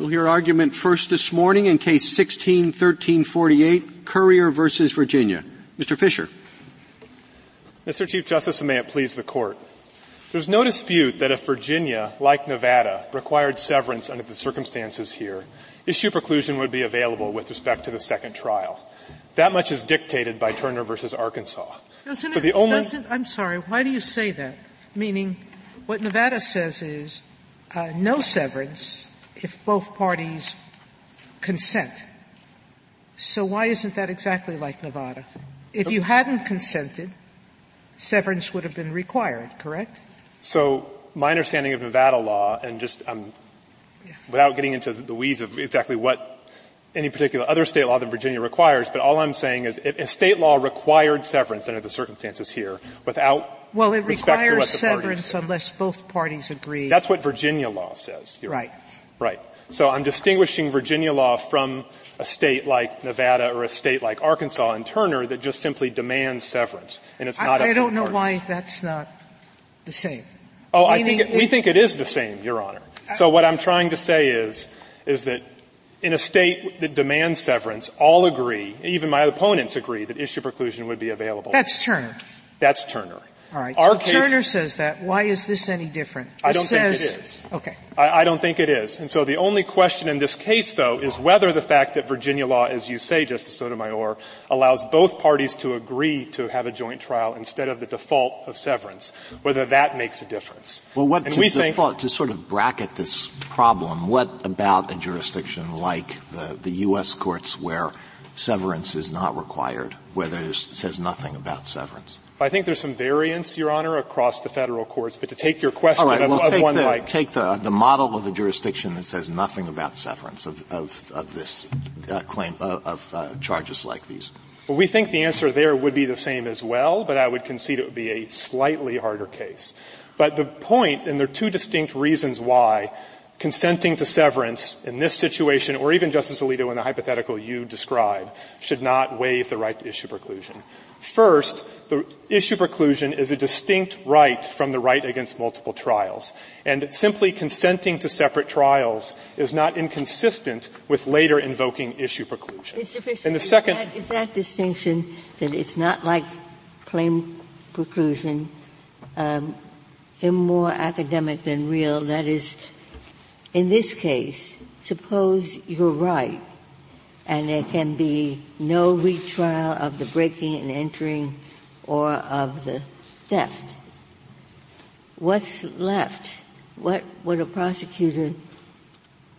We'll hear argument first this morning in case 161348, Currier versus Virginia. Mr. Fisher. Mr. Chief Justice, and may it please the court. There's no dispute that if Virginia, like Nevada, required severance under the circumstances here, issue preclusion would be available with respect to the second trial. That much is dictated by Turner versus Arkansas. Doesn't so the only doesn't, I'm sorry, why do you say that? Meaning, what Nevada says is uh, no severance if both parties consent. So why isn't that exactly like Nevada? If you hadn't consented, severance would have been required, correct? So my understanding of Nevada law, and just um, without getting into the weeds of exactly what any particular other state law than Virginia requires, but all I'm saying is if, if state law required severance under the circumstances here without well, it requires severance unless both parties agree. That's what Virginia law says. You're right. Right. So I'm distinguishing Virginia law from a state like Nevada or a state like Arkansas and Turner that just simply demands severance, and it's not. I, I don't know why that's not the same. Oh, Meaning I think it, we think it is the same, Your Honor. So what I'm trying to say is, is that in a state that demands severance, all agree, even my opponents agree, that issue preclusion would be available. That's Turner. That's Turner. All right. Our so case, Turner says that. Why is this any different? This I don't says, think it is. Okay. I, I, don't think it is. And so the only question in this case, though, is whether the fact that Virginia law, as you say, Justice Sotomayor, allows both parties to agree to have a joint trial instead of the default of severance, whether that makes a difference. Well, what and to we default, think, to sort of bracket this problem, what about a jurisdiction like the, the U.S. courts where severance is not required, where it says nothing about severance? I think there's some variance, Your Honor, across the federal courts. But to take your question All right, of, well, of take one the, like take the the model of a jurisdiction that says nothing about severance of of, of this uh, claim uh, of uh, charges like these. Well, we think the answer there would be the same as well, but I would concede it would be a slightly harder case. But the point, and there are two distinct reasons why consenting to severance in this situation, or even Justice Alito in the hypothetical you describe, should not waive the right to issue preclusion. First, the issue preclusion is a distinct right from the right against multiple trials. And simply consenting to separate trials is not inconsistent with later invoking issue preclusion. and the second is that, is that distinction that it's not like claim preclusion, um, more academic than real. That is, in this case, suppose you're right and there can be no retrial of the breaking and entering or of the theft. What's left? What would a prosecutor,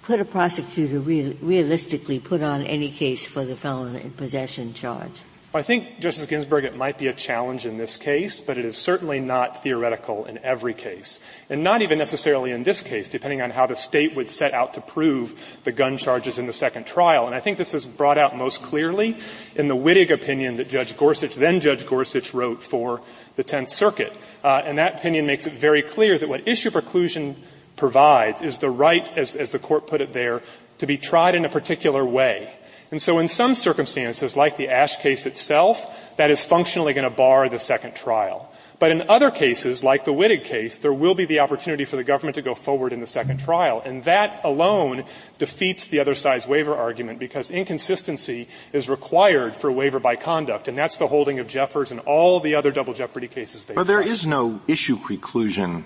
could a prosecutor real, realistically put on any case for the felon in possession charge? I think, Justice Ginsburg, it might be a challenge in this case, but it is certainly not theoretical in every case. And not even necessarily in this case, depending on how the state would set out to prove the gun charges in the second trial. And I think this is brought out most clearly in the Wittig opinion that Judge Gorsuch, then Judge Gorsuch, wrote for the Tenth Circuit. Uh, and that opinion makes it very clear that what issue preclusion provides is the right, as, as the court put it there, to be tried in a particular way. And so in some circumstances, like the Ashe case itself, that is functionally going to bar the second trial. But in other cases, like the Wittig case, there will be the opportunity for the government to go forward in the second trial. And that alone defeats the other side's waiver argument because inconsistency is required for waiver by conduct. And that's the holding of Jeffers and all the other double jeopardy cases they But there is no issue preclusion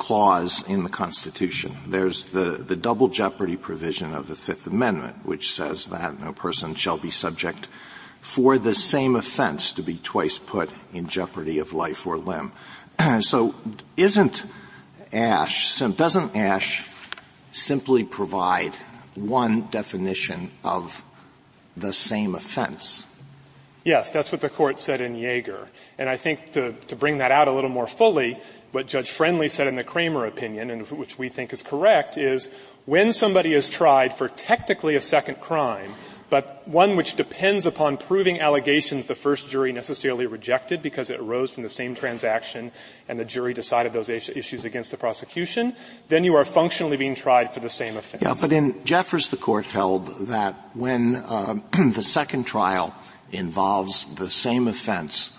clause in the Constitution. There's the, the double jeopardy provision of the Fifth Amendment, which says that no person shall be subject for the same offense to be twice put in jeopardy of life or limb. so isn't Ashe, doesn't Ashe simply provide one definition of the same offense? Yes, that's what the court said in Yeager. And I think to, to bring that out a little more fully, what Judge Friendly said in the Kramer opinion, and which we think is correct, is when somebody is tried for technically a second crime, but one which depends upon proving allegations the first jury necessarily rejected because it arose from the same transaction and the jury decided those issues against the prosecution, then you are functionally being tried for the same offense. Yeah, but in Jeffers the court held that when uh, the second trial involves the same offense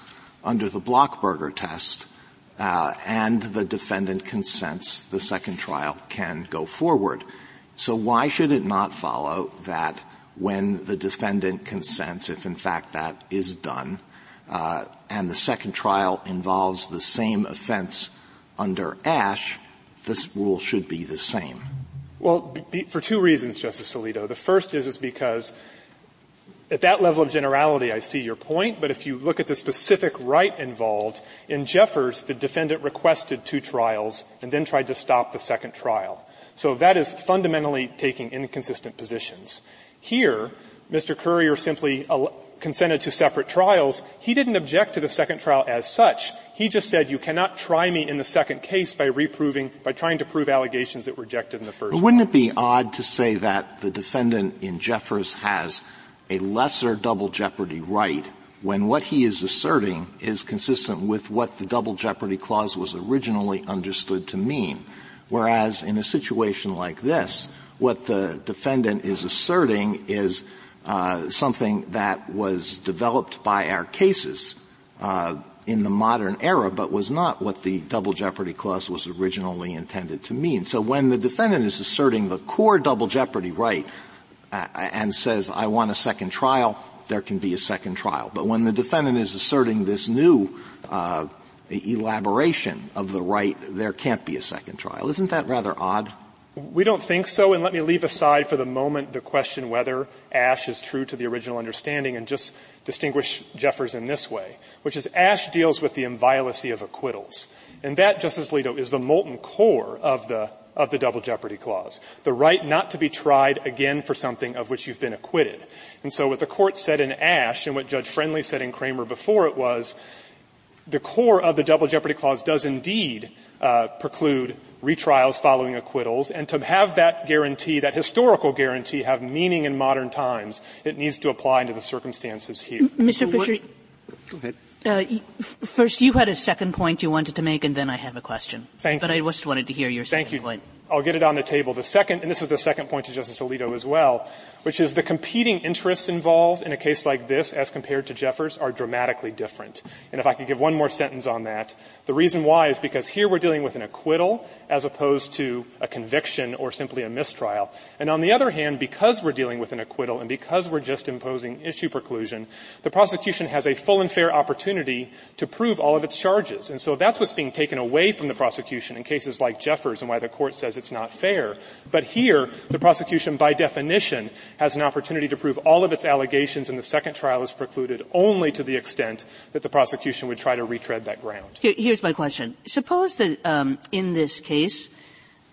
under the Blockburger test, uh, and the defendant consents, the second trial can go forward. So why should it not follow that when the defendant consents, if in fact that is done, uh, and the second trial involves the same offense under Ashe, this rule should be the same? Well, be, for two reasons, Justice Alito. The first is, is because at that level of generality, I see your point, but if you look at the specific right involved, in Jeffers, the defendant requested two trials and then tried to stop the second trial. So that is fundamentally taking inconsistent positions. Here, Mr. Currier simply consented to separate trials. He didn't object to the second trial as such. He just said, you cannot try me in the second case by reproving, by trying to prove allegations that were rejected in the first. But wouldn't it be odd to say that the defendant in Jeffers has a lesser double jeopardy right when what he is asserting is consistent with what the double jeopardy clause was originally understood to mean? Whereas in a situation like this, what the defendant is asserting is uh, something that was developed by our cases uh, in the modern era, but was not what the double jeopardy clause was originally intended to mean. So when the defendant is asserting the core double jeopardy right and says, "I want a second trial," there can be a second trial. But when the defendant is asserting this new uh, elaboration of the right, there can't be a second trial. Isn't that rather odd? We don't think so, and let me leave aside for the moment the question whether Ashe is true to the original understanding and just distinguish Jeffers in this way, which is Ashe deals with the inviolacy of acquittals. And that, Justice Alito, is the molten core of the, of the double jeopardy clause. The right not to be tried again for something of which you've been acquitted. And so what the court said in Ashe and what Judge Friendly said in Kramer before it was, the core of the double jeopardy clause does indeed uh, preclude retrials following acquittals, and to have that guarantee, that historical guarantee, have meaning in modern times, it needs to apply to the circumstances here. Mr. Fisher, go ahead. Uh, first, you had a second point you wanted to make, and then I have a question. Thank but you. I just wanted to hear your second Thank you. point. I'll get it on the table. The second, and this is the second point to Justice Alito as well, which is the competing interests involved in a case like this as compared to Jeffers are dramatically different. And if I could give one more sentence on that, the reason why is because here we're dealing with an acquittal as opposed to a conviction or simply a mistrial. And on the other hand, because we're dealing with an acquittal and because we're just imposing issue preclusion, the prosecution has a full and fair opportunity to prove all of its charges. And so that's what's being taken away from the prosecution in cases like Jeffers and why the court says it's not fair. But here, the prosecution by definition has an opportunity to prove all of its allegations and the second trial is precluded only to the extent that the prosecution would try to retread that ground. Here, here's my question. Suppose that um, in this case,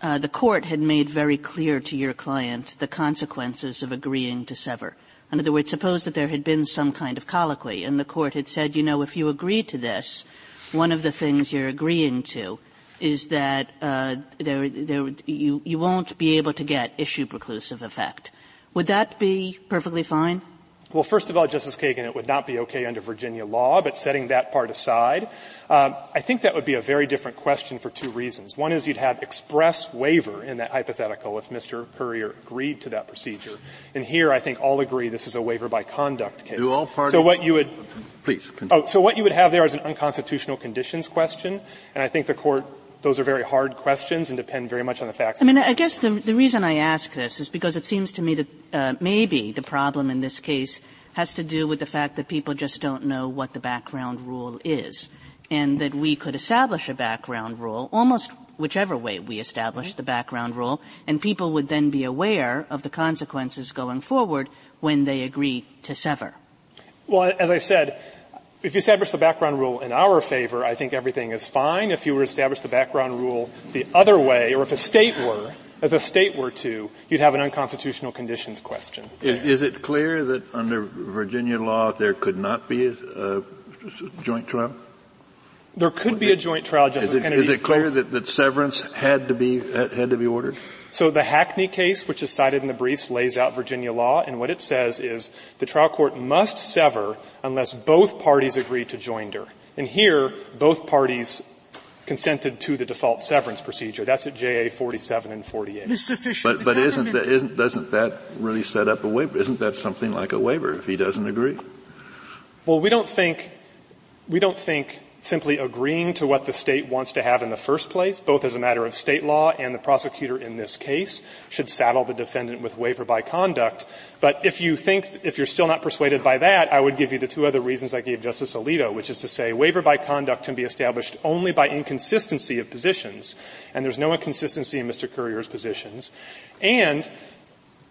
uh, the court had made very clear to your client the consequences of agreeing to sever. In other words, suppose that there had been some kind of colloquy and the court had said, you know, if you agree to this, one of the things you're agreeing to is that uh, there, there, you, you won't be able to get issue preclusive effect. Would that be perfectly fine? Well, first of all, Justice Kagan, it would not be okay under Virginia law, but setting that part aside, um, I think that would be a very different question for two reasons. One is you'd have express waiver in that hypothetical if Mr. Currier agreed to that procedure. And here, I think all agree this is a waiver by conduct case. Do all parties? So what you would, please. Continue. Oh, so what you would have there is an unconstitutional conditions question, and I think the court those are very hard questions and depend very much on the facts. I mean, I guess the, the reason I ask this is because it seems to me that uh, maybe the problem in this case has to do with the fact that people just don't know what the background rule is, and that we could establish a background rule almost whichever way we establish mm-hmm. the background rule, and people would then be aware of the consequences going forward when they agree to sever. Well, as I said, if you establish the background rule in our favor, I think everything is fine. If you were to establish the background rule the other way, or if a state were, if a state were to, you'd have an unconstitutional conditions question. Is, is it clear that under Virginia law there could not be a, a joint trial? There could be a joint trial, Justice is it, Kennedy. Is it clear that, that severance had to be had to be ordered? So the Hackney case, which is cited in the briefs, lays out Virginia law, and what it says is the trial court must sever unless both parties agree to joinder. And here, both parties consented to the default severance procedure. That's at JA 47 and 48. Mr. Fisher, but, but isn't that, isn't, doesn't that really set up a waiver? Isn't that something like a waiver if he doesn't agree? Well, we don't think, we don't think simply agreeing to what the state wants to have in the first place, both as a matter of state law and the prosecutor in this case, should saddle the defendant with waiver by conduct. But if you think, if you're still not persuaded by that, I would give you the two other reasons I gave Justice Alito, which is to say waiver by conduct can be established only by inconsistency of positions, and there's no inconsistency in Mr. Currier's positions, and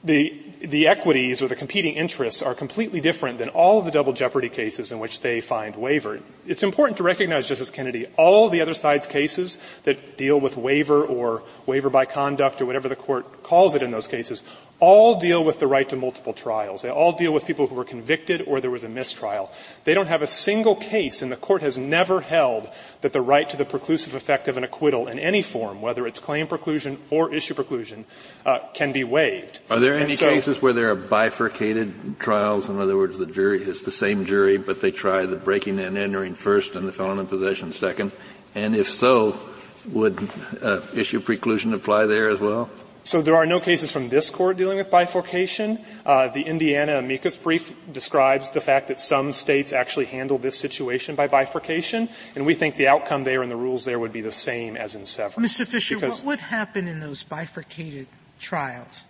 the, the equities or the competing interests are completely different than all of the double jeopardy cases in which they find waiver. It's important to recognize, Justice Kennedy, all the other side's cases that deal with waiver or waiver by conduct or whatever the court calls it in those cases all deal with the right to multiple trials. They all deal with people who were convicted or there was a mistrial. They don't have a single case, and the court has never held that the right to the preclusive effect of an acquittal in any form, whether it's claim preclusion or issue preclusion, uh, can be waived. Are there any so, cases where there are bifurcated trials? In other words, the jury is the same jury, but they try the breaking and entering first and the felon in possession second? And if so, would uh, issue preclusion apply there as well? So there are no cases from this court dealing with bifurcation. Uh, the Indiana amicus brief describes the fact that some states actually handle this situation by bifurcation, and we think the outcome there and the rules there would be the same as in severance. Mr. Fisher, what would happen in those bifurcated trials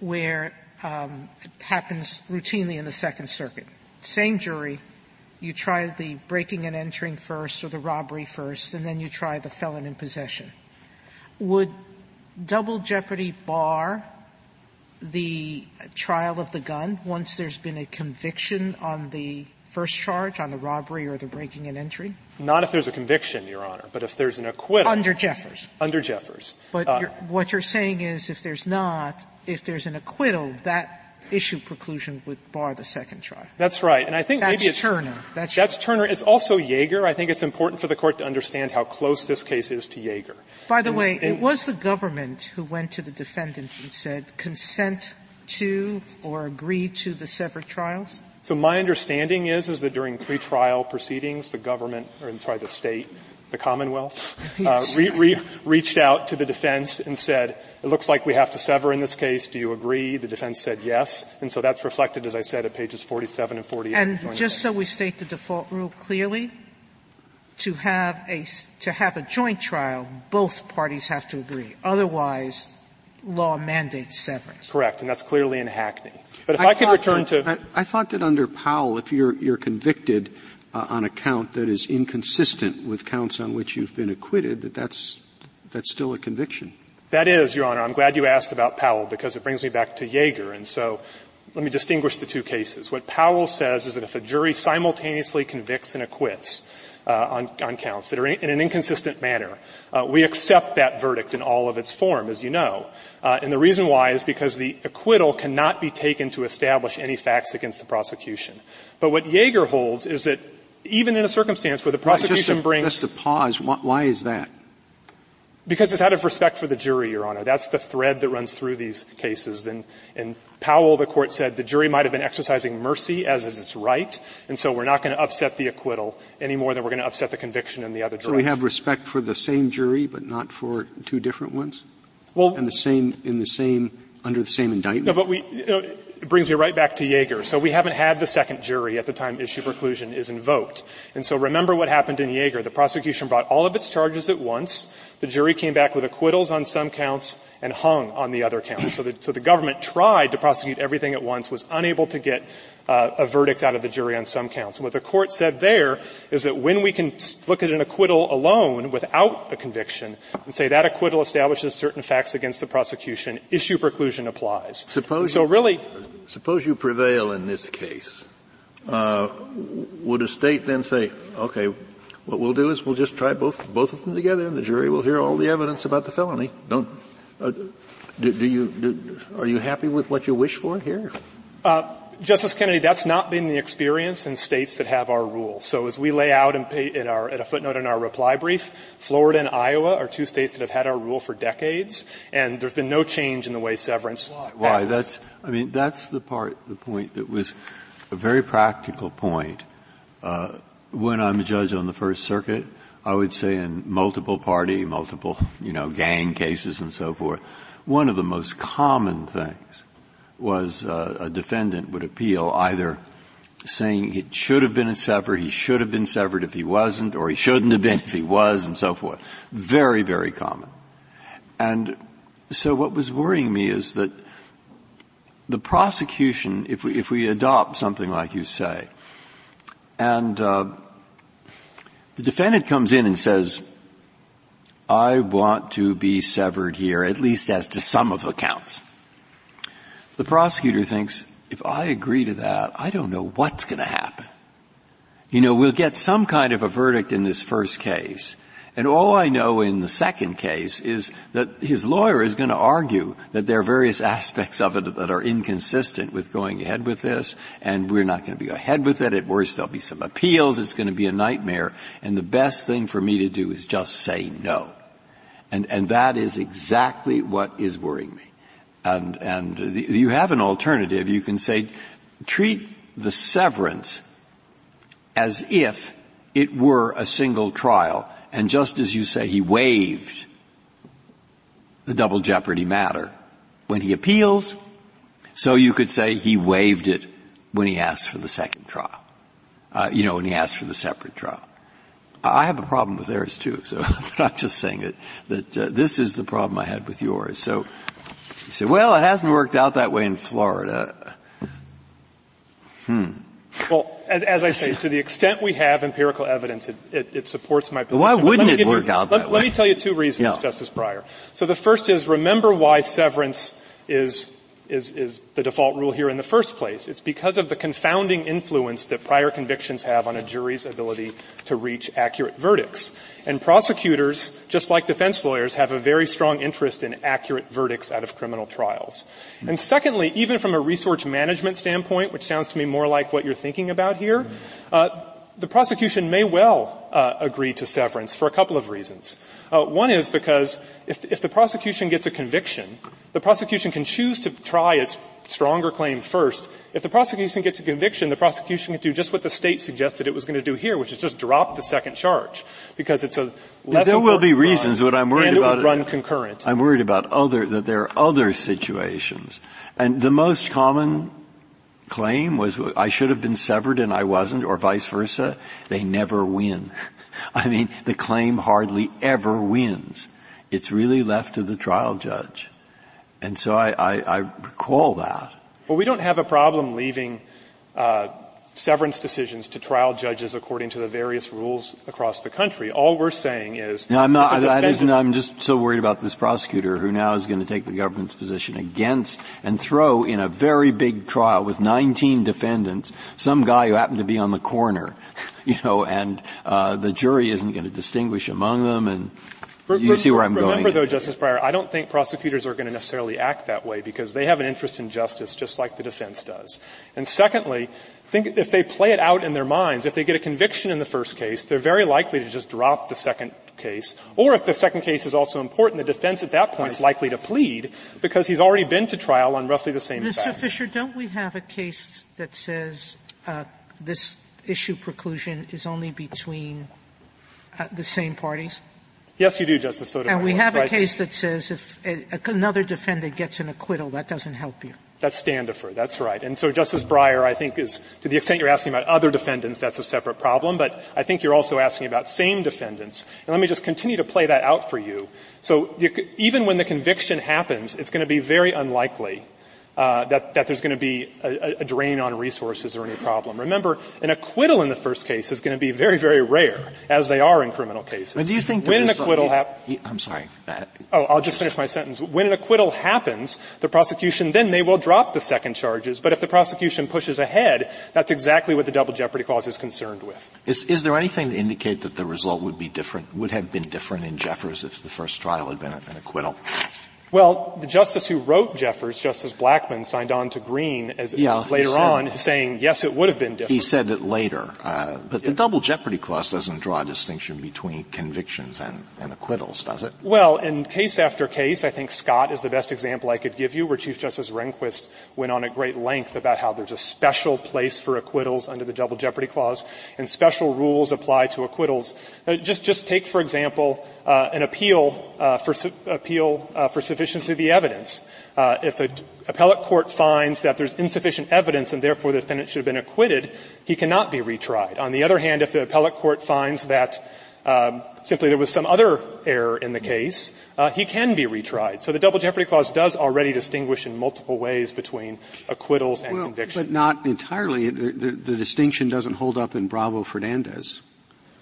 where um, it happens routinely in the Second Circuit? Same jury, you try the breaking and entering first or the robbery first, and then you try the felon in possession. Would double jeopardy bar the trial of the gun once there's been a conviction on the first charge, on the robbery or the breaking and entry? Not if there's a conviction, Your Honor, but if there's an acquittal. Under Jeffers. Under Jeffers. But uh, you're, what you're saying is if there's not, if there's an acquittal, that issue preclusion would bar the second trial. That's right. And I think that's maybe it's Turner. That's, that's Turner. It's also Yeager. I think it's important for the court to understand how close this case is to Yeager. By the and, way, and, it was the government who went to the defendant and said consent to or agree to the severed trials? So my understanding is, is that during pretrial proceedings, the government, or sorry, the state, the Commonwealth, uh, re- re- reached out to the defense and said, it looks like we have to sever in this case. Do you agree? The defense said yes. And so that's reflected, as I said, at pages 47 and 48. And just so we state the default rule clearly, to have a, to have a joint trial, both parties have to agree. Otherwise, law mandates severance. Correct, and that's clearly in Hackney. But if I, I could return that, to... I, I, thought that under Powell, if you're, you're convicted uh, on a count that is inconsistent with counts on which you've been acquitted, that that's, that's still a conviction. That is, Your Honor. I'm glad you asked about Powell because it brings me back to Yeager. And so let me distinguish the two cases. What Powell says is that if a jury simultaneously convicts and acquits, on, on, counts that are in, in an inconsistent manner. Uh, we accept that verdict in all of its form, as you know. Uh, and the reason why is because the acquittal cannot be taken to establish any facts against the prosecution. But what Yeager holds is that even in a circumstance where the prosecution just brings just a pause. Why, why is that? Because it's out of respect for the jury, Your Honor. That's the thread that runs through these cases. And in Powell, the court said the jury might have been exercising mercy as is its right, and so we're not going to upset the acquittal any more than we're going to upset the conviction in the other direction. So we have respect for the same jury, but not for two different ones? Well, and the same, in the same, under the same indictment? No, but we, you know, it brings me right back to Yeager. So we haven't had the second jury at the time issue preclusion is invoked. And so remember what happened in Yeager. The prosecution brought all of its charges at once. The jury came back with acquittals on some counts and hung on the other counts. So the, so the government tried to prosecute everything at once, was unable to get uh, a verdict out of the jury on some counts. And what the court said there is that when we can look at an acquittal alone without a conviction and say that acquittal establishes certain facts against the prosecution, issue preclusion applies. Suppose so really, suppose you prevail in this case. Uh, would a state then say, okay, what we'll do is we'll just try both both of them together, and the jury will hear all the evidence about the felony. Don't uh, do, do, you do, are you happy with what you wish for here? Uh, Justice Kennedy, that's not been the experience in states that have our rule. So as we lay out in, in our, at a footnote in our reply brief, Florida and Iowa are two states that have had our rule for decades, and there's been no change in the way severance. Why? Why? That's, I mean, that's the part, the point that was a very practical point. Uh, when I'm a judge on the First Circuit, I would say in multiple party, multiple, you know, gang cases and so forth, one of the most common things was uh, a defendant would appeal either saying it should have been severed, he should have been severed if he wasn't, or he shouldn't have been if he was, and so forth. Very, very common. And so what was worrying me is that the prosecution, if we, if we adopt something like you say, and uh, the defendant comes in and says, I want to be severed here, at least as to some of the counts. The prosecutor thinks, if I agree to that, I don't know what's going to happen. You know, we'll get some kind of a verdict in this first case, and all I know in the second case is that his lawyer is going to argue that there are various aspects of it that are inconsistent with going ahead with this, and we're not going to be ahead with it. At worst, there'll be some appeals. It's going to be a nightmare. And the best thing for me to do is just say no. And, and that is exactly what is worrying me. And, and you have an alternative. You can say, treat the severance as if it were a single trial and just as you say he waived the double jeopardy matter when he appeals, so you could say he waived it when he asked for the second trial. Uh, you know, when he asked for the separate trial. I have a problem with theirs too, so I'm not just saying that that uh, this is the problem I had with yours. So you say, well, it hasn't worked out that way in Florida. Hmm. Well, as, as, I say, to the extent we have empirical evidence, it, it, it supports my position. Why wouldn't it work you, out let, that way? Let me tell you two reasons, yeah. Justice Breyer. So the first is remember why severance is is, is the default rule here in the first place. It's because of the confounding influence that prior convictions have on a jury's ability to reach accurate verdicts. And prosecutors, just like defense lawyers, have a very strong interest in accurate verdicts out of criminal trials. And secondly, even from a resource management standpoint, which sounds to me more like what you're thinking about here, uh, the prosecution may well uh, agree to severance for a couple of reasons. Uh, one is because if, if the prosecution gets a conviction, the prosecution can choose to try its stronger claim first. If the prosecution gets a conviction, the prosecution can do just what the state suggested it was going to do here, which is just drop the second charge because it's a less. There will be reasons, but I'm worried and about it. Run concurrent. I'm worried about other that there are other situations, and the most common claim was I should have been severed and I wasn't, or vice versa. They never win. I mean, the claim hardly ever wins. It's really left to the trial judge. And so I, I, I recall that. Well, we don't have a problem leaving uh, severance decisions to trial judges according to the various rules across the country. All we're saying is no, I'm not. That isn't. I'm just so worried about this prosecutor who now is going to take the government's position against and throw in a very big trial with 19 defendants some guy who happened to be on the corner, you know, and uh, the jury isn't going to distinguish among them and you see where I'm Remember, going. Remember though, Justice Breyer, I don't think prosecutors are going to necessarily act that way because they have an interest in justice just like the defense does. And secondly, think if they play it out in their minds, if they get a conviction in the first case, they're very likely to just drop the second case. Or if the second case is also important, the defense at that point is likely to plead because he's already been to trial on roughly the same Mr. Fact. Fisher, don't we have a case that says uh, this issue preclusion is only between uh, the same parties? Yes, you do, Justice Sotomayor. And we have a case that says if a, another defendant gets an acquittal, that doesn't help you. That's Standefer. That's right. And so Justice Breyer, I think is, to the extent you're asking about other defendants, that's a separate problem, but I think you're also asking about same defendants. And let me just continue to play that out for you. So you, even when the conviction happens, it's going to be very unlikely uh, that, that there's going to be a, a, drain on resources or any problem. Remember, an acquittal in the first case is going to be very, very rare, as they are in criminal cases. But do you think when an acquittal happens? I'm sorry. oh, I'll just finish my sentence. When an acquittal happens, the prosecution then may well drop the second charges. But if the prosecution pushes ahead, that's exactly what the double jeopardy clause is concerned with. Is, is there anything to indicate that the result would be different? Would have been different in Jeffers if the first trial had been an acquittal? Well, the justice who wrote Jeffers, Justice Blackmun, signed on to Green as yeah, later said, on, saying yes, it would have been different. He said it later, uh, but yeah. the double jeopardy clause doesn't draw a distinction between convictions and, and, acquittals, does it? Well, in case after case, I think Scott is the best example I could give you, where Chief Justice Rehnquist went on at great length about how there's a special place for acquittals under the double jeopardy clause, and special rules apply to acquittals. Uh, just, just take for example uh, an appeal for appeal uh, for sufficiency of the evidence. Uh, if the appellate court finds that there's insufficient evidence and therefore the defendant should have been acquitted, he cannot be retried. On the other hand, if the appellate court finds that um, simply there was some other error in the case, uh, he can be retried. So the double jeopardy clause does already distinguish in multiple ways between acquittals and well, convictions. But not entirely. The, the, the distinction doesn't hold up in Bravo Fernandez.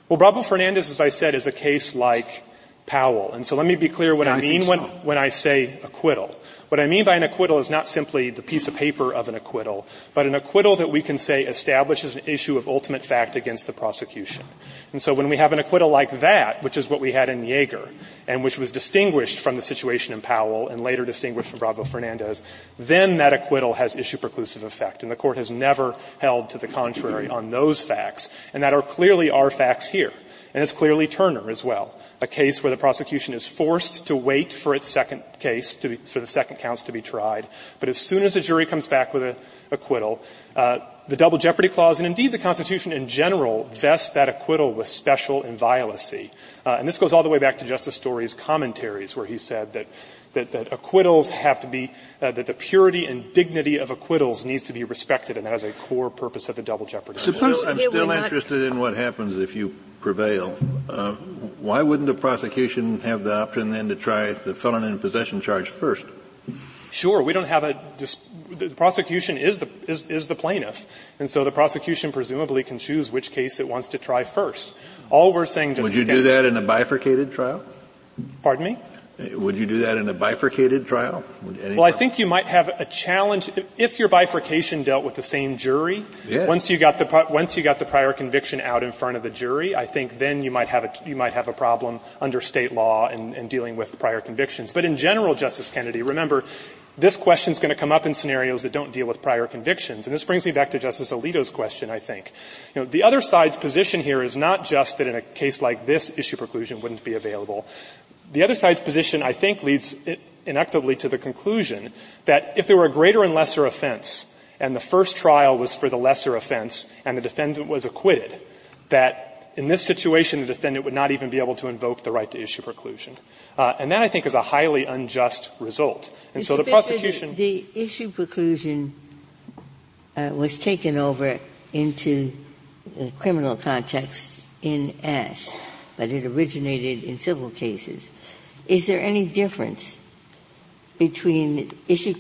Well, Bravo Fernandez, as I said, is a case like Powell. And so let me be clear what yeah, I, I mean so. when, when I say acquittal. What I mean by an acquittal is not simply the piece of paper of an acquittal, but an acquittal that we can say establishes an issue of ultimate fact against the prosecution. And so when we have an acquittal like that, which is what we had in Yeager, and which was distinguished from the situation in Powell and later distinguished from Bravo Fernandez, then that acquittal has issue preclusive effect. And the court has never held to the contrary on those facts, and that are clearly our facts here. And it's clearly Turner as well a case where the prosecution is forced to wait for its second case, be, for the second counts to be tried. But as soon as a jury comes back with an acquittal, uh, the double jeopardy clause and indeed the Constitution in general vests that acquittal with special inviolacy. Uh, and this goes all the way back to Justice Story's commentaries where he said that that, that acquittals have to be, uh, that the purity and dignity of acquittals needs to be respected, and that is a core purpose of the double jeopardy. Suppose I'm still interested in what happens if you prevail. Uh, why wouldn't the prosecution have the option then to try the felon in possession charge first? Sure, we don't have a. The prosecution is the is, is the plaintiff, and so the prosecution presumably can choose which case it wants to try first. All we're saying. Would you do that in a bifurcated trial? Pardon me. Would you do that in a bifurcated trial? Well, I think you might have a challenge if your bifurcation dealt with the same jury. Yes. Once you got the once you got the prior conviction out in front of the jury, I think then you might have a you might have a problem under state law and, and dealing with prior convictions. But in general, Justice Kennedy, remember. This question is going to come up in scenarios that don't deal with prior convictions. And this brings me back to Justice Alito's question, I think. You know, the other side's position here is not just that in a case like this, issue preclusion wouldn't be available. The other side's position, I think, leads inevitably to the conclusion that if there were a greater and lesser offense, and the first trial was for the lesser offense, and the defendant was acquitted, that in this situation the defendant would not even be able to invoke the right to issue preclusion. Uh, and that I think is a highly unjust result. And so the prosecution. The, the issue preclusion uh, was taken over into the criminal context in Ashe, but it originated in civil cases. Is there any difference between issue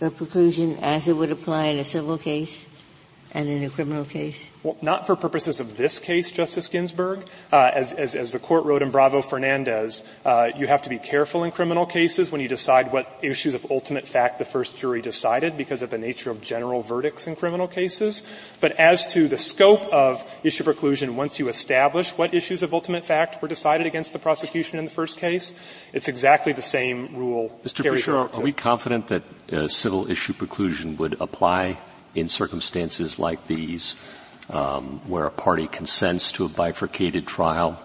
uh, preclusion as it would apply in a civil case and in a criminal case? Well, not for purposes of this case, Justice Ginsburg. Uh, as, as, as, the court wrote in Bravo Fernandez, uh, you have to be careful in criminal cases when you decide what issues of ultimate fact the first jury decided because of the nature of general verdicts in criminal cases. But as to the scope of issue preclusion, once you establish what issues of ultimate fact were decided against the prosecution in the first case, it's exactly the same rule. Mr. Fisher, are we confident that uh, civil issue preclusion would apply in circumstances like these? um, where a party consents to a bifurcated trial,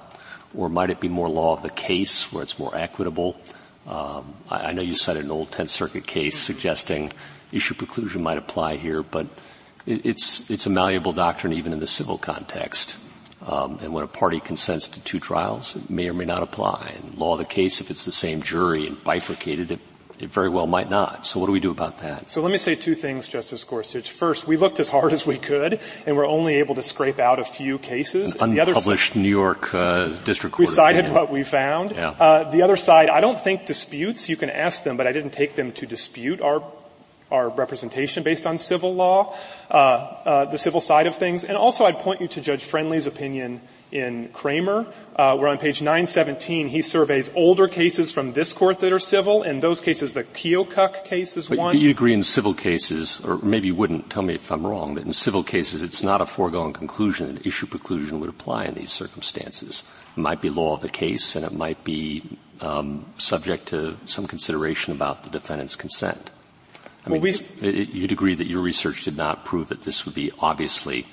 or might it be more law of the case where it's more equitable? Um, I, I, know you cited an old Tenth Circuit case suggesting issue preclusion might apply here, but it, it's it's a malleable doctrine even in the civil context. Um, and when a party consents to two trials, it may or may not apply. And law of the case, if it's the same jury and bifurcated, it it very well might not. So what do we do about that? So let me say two things, Justice Gorsuch. First, we looked as hard as we could, and we're only able to scrape out a few cases. An the unpublished other, New York uh, District Court. We cited opinion. what we found. Yeah. Uh, the other side, I don't think disputes. You can ask them, but I didn't take them to dispute our our representation based on civil law, uh, uh the civil side of things. And also, I'd point you to Judge Friendly's opinion in Kramer, uh, where on page 917 he surveys older cases from this court that are civil. In those cases, the Keokuk case is but one. You agree in civil cases, or maybe you wouldn't. Tell me if I'm wrong. That in civil cases, it's not a foregone conclusion that issue preclusion would apply in these circumstances. It might be law of the case, and it might be um, subject to some consideration about the defendant's consent. I mean, well, we, it, you'd agree that your research did not prove that this would be obviously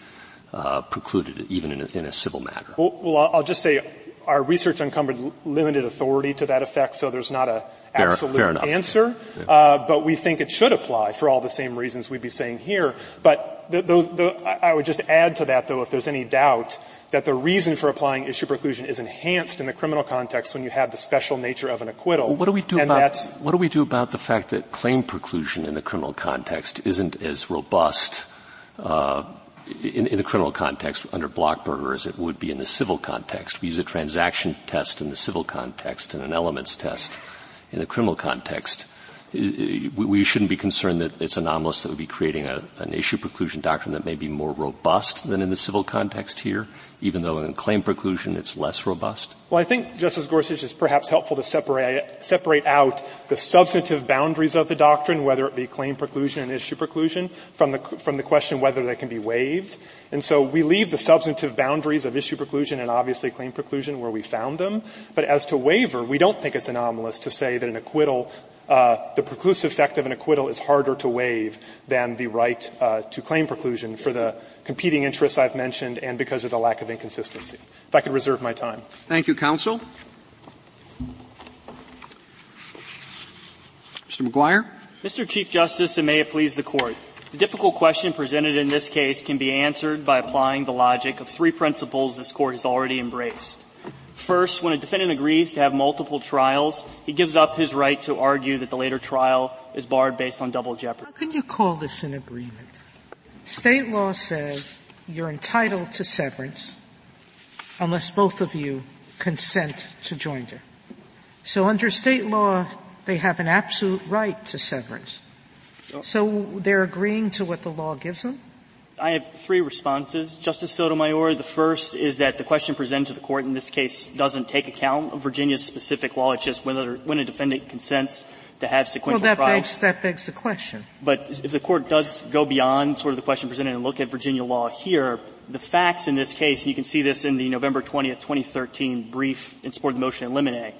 uh, precluded even in a, in a, civil matter? Well, well, I'll just say our research uncovered limited authority to that effect, so there's not a absolute fair answer, uh, but we think it should apply for all the same reasons we'd be saying here. But the, the, the, I would just add to that, though, if there's any doubt, that the reason for applying issue preclusion is enhanced in the criminal context when you have the special nature of an acquittal. Well, what do we do about what do we do about the fact that claim preclusion in the criminal context isn't as robust uh, in, in, the criminal context under Blockburger as it would be in the civil context? We use a transaction test in the civil context and an elements test in the criminal context uh, we shouldn't be concerned that it's anomalous that would be creating a, an issue preclusion doctrine that may be more robust than in the civil context here, even though in claim preclusion it's less robust? Well, I think, Justice Gorsuch, is perhaps helpful to separate, separate out the substantive boundaries of the doctrine, whether it be claim preclusion and issue preclusion, from the, from the question whether they can be waived. And so we leave the substantive boundaries of issue preclusion and obviously claim preclusion where we found them. But as to waiver, we don't think it's anomalous to say that an acquittal uh, the preclusive effect of an acquittal is harder to waive than the right uh, to claim preclusion for the competing interests I've mentioned and because of the lack of inconsistency. If I could reserve my time. Thank you, counsel. Mr. McGuire. Mr. Chief Justice, and may it please the court. The difficult question presented in this case can be answered by applying the logic of three principles this court has already embraced. First, when a defendant agrees to have multiple trials, he gives up his right to argue that the later trial is barred based on double jeopardy. How can you call this an agreement? State law says you're entitled to severance unless both of you consent to joinder. So under state law, they have an absolute right to severance. So they're agreeing to what the law gives them? I have three responses. Justice Sotomayor, the first is that the question presented to the court in this case doesn't take account of Virginia's specific law. It's just whether, when a defendant consents to have sequential well, that trials. Begs, that begs the question. But if the court does go beyond sort of the question presented and look at Virginia law here, the facts in this case, and you can see this in the November 20th, 2013 brief in support of the motion in limine,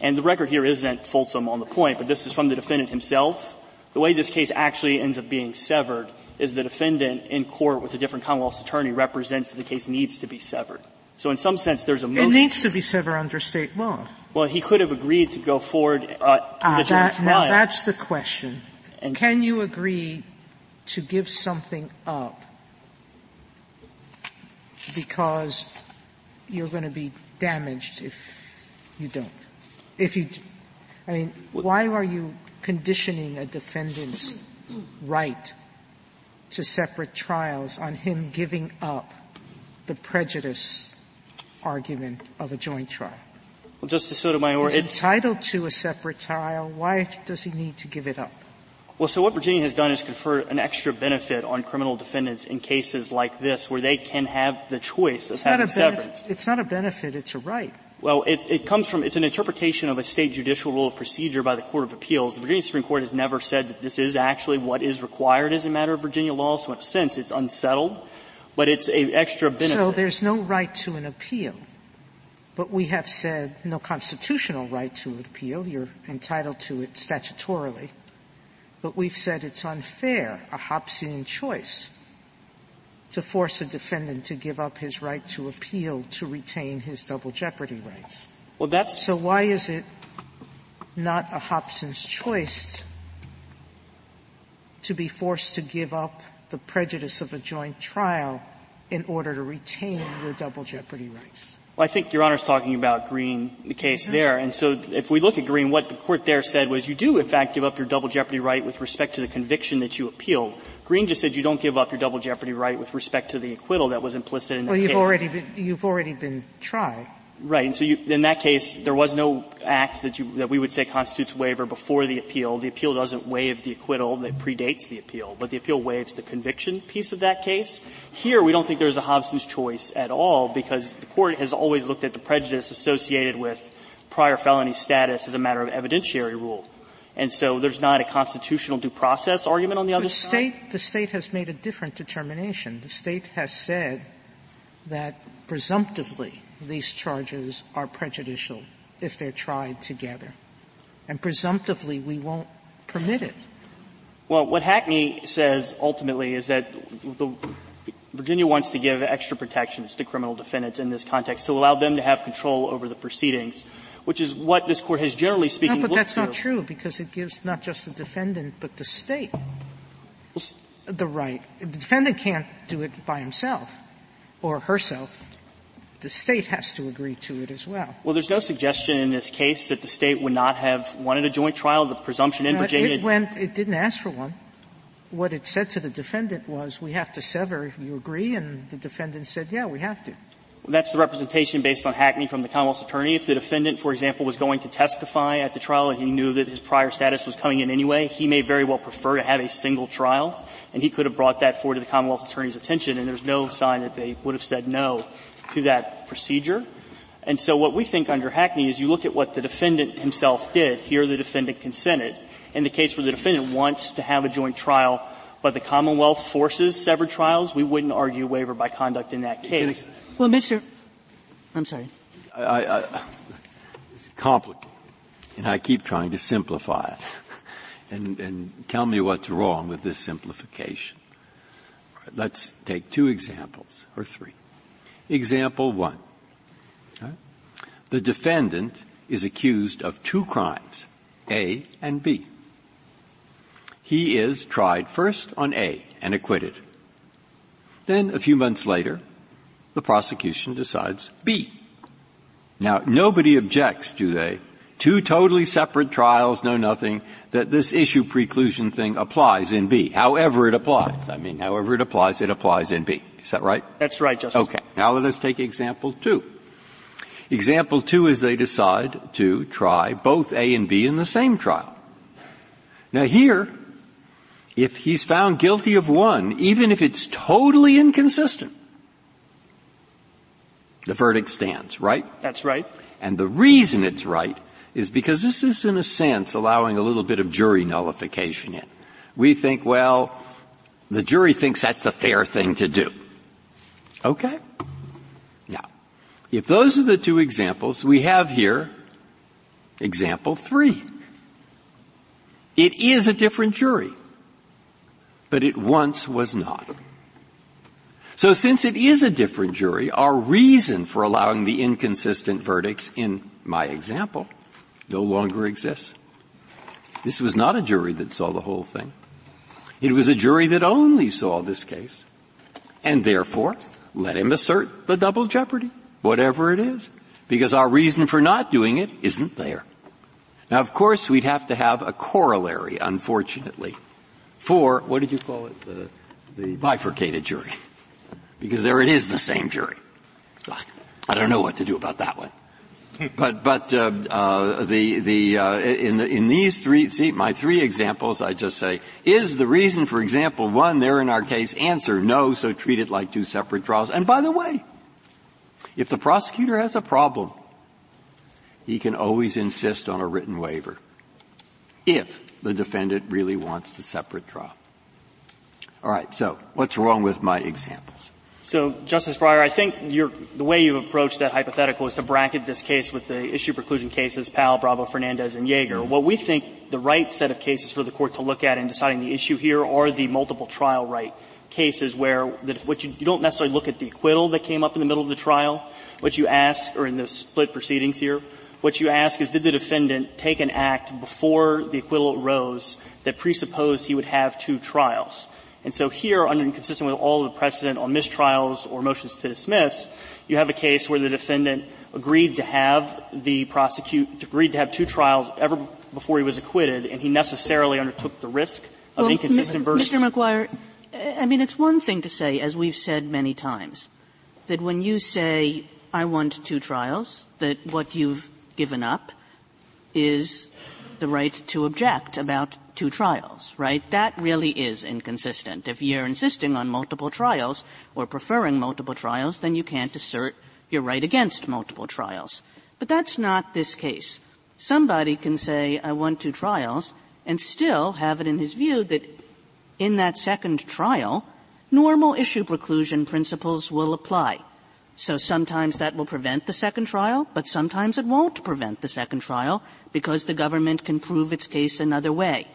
and the record here isn't fulsome on the point, but this is from the defendant himself. The way this case actually ends up being severed is the defendant in court with a different Commonwealth's attorney represents that the case needs to be severed. So in some sense, there's a motion. It needs to be severed under state law. Well, he could have agreed to go forward uh, to ah, the that, trial. Now that's the question. And Can you agree to give something up because you're going to be damaged if you don't? If you, I mean, why are you conditioning a defendant's right to separate trials on him giving up the prejudice argument of a joint trial. Well, Justice Sotomayor, he's entitled to a separate trial. Why does he need to give it up? Well, so what Virginia has done is confer an extra benefit on criminal defendants in cases like this, where they can have the choice of it's having severance. Benefit, it's not a benefit; it's a right. Well, it, it, comes from, it's an interpretation of a state judicial rule of procedure by the Court of Appeals. The Virginia Supreme Court has never said that this is actually what is required as a matter of Virginia law, so in a sense it's unsettled, but it's a extra benefit. So there's no right to an appeal, but we have said no constitutional right to an appeal, you're entitled to it statutorily, but we've said it's unfair, a Hobbesian choice to force a defendant to give up his right to appeal to retain his double jeopardy rights. Well, that's so. Why is it not a Hobson's choice to be forced to give up the prejudice of a joint trial in order to retain your double jeopardy rights? Well, I think Your Honor is talking about Green, the case mm-hmm. there. And so if we look at Green, what the court there said was you do in fact give up your double jeopardy right with respect to the conviction that you appealed. Green just said you don't give up your double jeopardy right with respect to the acquittal that was implicit in the well, case. Well, you've already been, you've already been tried. Right. And so you, in that case, there was no act that you, that we would say constitutes waiver before the appeal. The appeal doesn't waive the acquittal that predates the appeal, but the appeal waives the conviction piece of that case. Here, we don't think there's a Hobson's choice at all because the court has always looked at the prejudice associated with prior felony status as a matter of evidentiary rule. And so there's not a constitutional due process argument on the other the side. State, the state has made a different determination. The state has said that presumptively these charges are prejudicial if they're tried together. And presumptively we won't permit it. Well, what Hackney says ultimately is that the, Virginia wants to give extra protections to criminal defendants in this context to allow them to have control over the proceedings which is what this court has generally speaking no, but that's not true because it gives not just the defendant but the state the right. The defendant can't do it by himself or herself. The state has to agree to it as well. Well, there's no suggestion in this case that the state would not have wanted a joint trial. The presumption in no, Virginia. It went, it didn't ask for one. What it said to the defendant was, we have to sever, you agree? And the defendant said, yeah, we have to. That's the representation based on Hackney from the Commonwealth's attorney. If the defendant, for example, was going to testify at the trial and he knew that his prior status was coming in anyway, he may very well prefer to have a single trial, and he could have brought that forward to the Commonwealth attorney's attention, and there's no sign that they would have said no to that procedure. And so what we think under Hackney is you look at what the defendant himself did. Here the defendant consented. In the case where the defendant wants to have a joint trial, but the Commonwealth forces severed trials, we wouldn't argue waiver by conduct in that case. Well, Mr. I'm sorry. I, I, it's complicated, and I keep trying to simplify it. and, and tell me what's wrong with this simplification. Right, let's take two examples, or three. Example one. Right? The defendant is accused of two crimes, A and B. He is tried first on A and acquitted. Then a few months later, the prosecution decides B. Now, nobody objects, do they? Two totally separate trials, no nothing, that this issue preclusion thing applies in B. However it applies. I mean, however it applies, it applies in B. Is that right? That's right, Justice. Okay. Now let us take example two. Example two is they decide to try both A and B in the same trial. Now here, if he's found guilty of one, even if it's totally inconsistent, the verdict stands, right? That's right. And the reason it's right is because this is in a sense allowing a little bit of jury nullification in. We think, well, the jury thinks that's a fair thing to do. Okay? Now, if those are the two examples, we have here example three. It is a different jury, but it once was not. So since it is a different jury, our reason for allowing the inconsistent verdicts in my example no longer exists. This was not a jury that saw the whole thing. It was a jury that only saw this case. And therefore, let him assert the double jeopardy, whatever it is, because our reason for not doing it isn't there. Now, of course, we'd have to have a corollary, unfortunately, for, what did you call it, the, the bifurcated jury because there it is the same jury. I don't know what to do about that one. but but uh, uh, the the uh, in the in these three see my three examples I just say is the reason for example one there in our case answer no so treat it like two separate trials and by the way if the prosecutor has a problem he can always insist on a written waiver if the defendant really wants the separate trial all right so what's wrong with my examples so, Justice Breyer, I think the way you've approached that hypothetical is to bracket this case with the issue preclusion cases, Powell, Bravo, Fernandez, and Yeager. What we think the right set of cases for the court to look at in deciding the issue here are the multiple trial right cases where the, what you, you don't necessarily look at the acquittal that came up in the middle of the trial. What you ask, or in the split proceedings here, what you ask is did the defendant take an act before the acquittal arose that presupposed he would have two trials? And so here, under consistent with all the precedent on mistrials or motions to dismiss, you have a case where the defendant agreed to have the prosecute agreed to have two trials ever before he was acquitted, and he necessarily undertook the risk of well, inconsistent verdicts. Mr. McGuire, I mean, it's one thing to say, as we've said many times, that when you say, I want two trials, that what you've given up is the right to object about two trials, right? That really is inconsistent. If you're insisting on multiple trials or preferring multiple trials, then you can't assert your right against multiple trials. But that's not this case. Somebody can say, I want two trials, and still have it in his view that in that second trial, normal issue preclusion principles will apply. So sometimes that will prevent the second trial, but sometimes it won't prevent the second trial because the government can prove its case another way.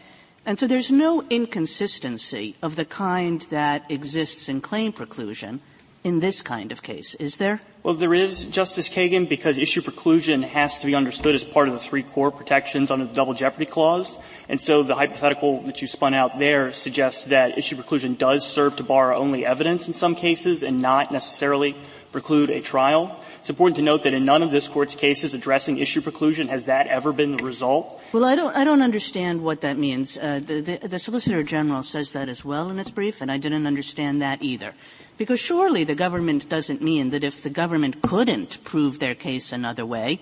And so there's no inconsistency of the kind that exists in claim preclusion in this kind of case, is there? Well, there is, Justice Kagan, because issue preclusion has to be understood as part of the three core protections under the double jeopardy clause. And so the hypothetical that you spun out there suggests that issue preclusion does serve to bar only evidence in some cases and not necessarily preclude a trial. It's important to note that in none of this court's cases addressing issue preclusion has that ever been the result. Well, I don't, I don't understand what that means. Uh, the, the, the Solicitor General says that as well in its brief, and I didn't understand that either. Because surely the government doesn't mean that if the government couldn't prove their case another way,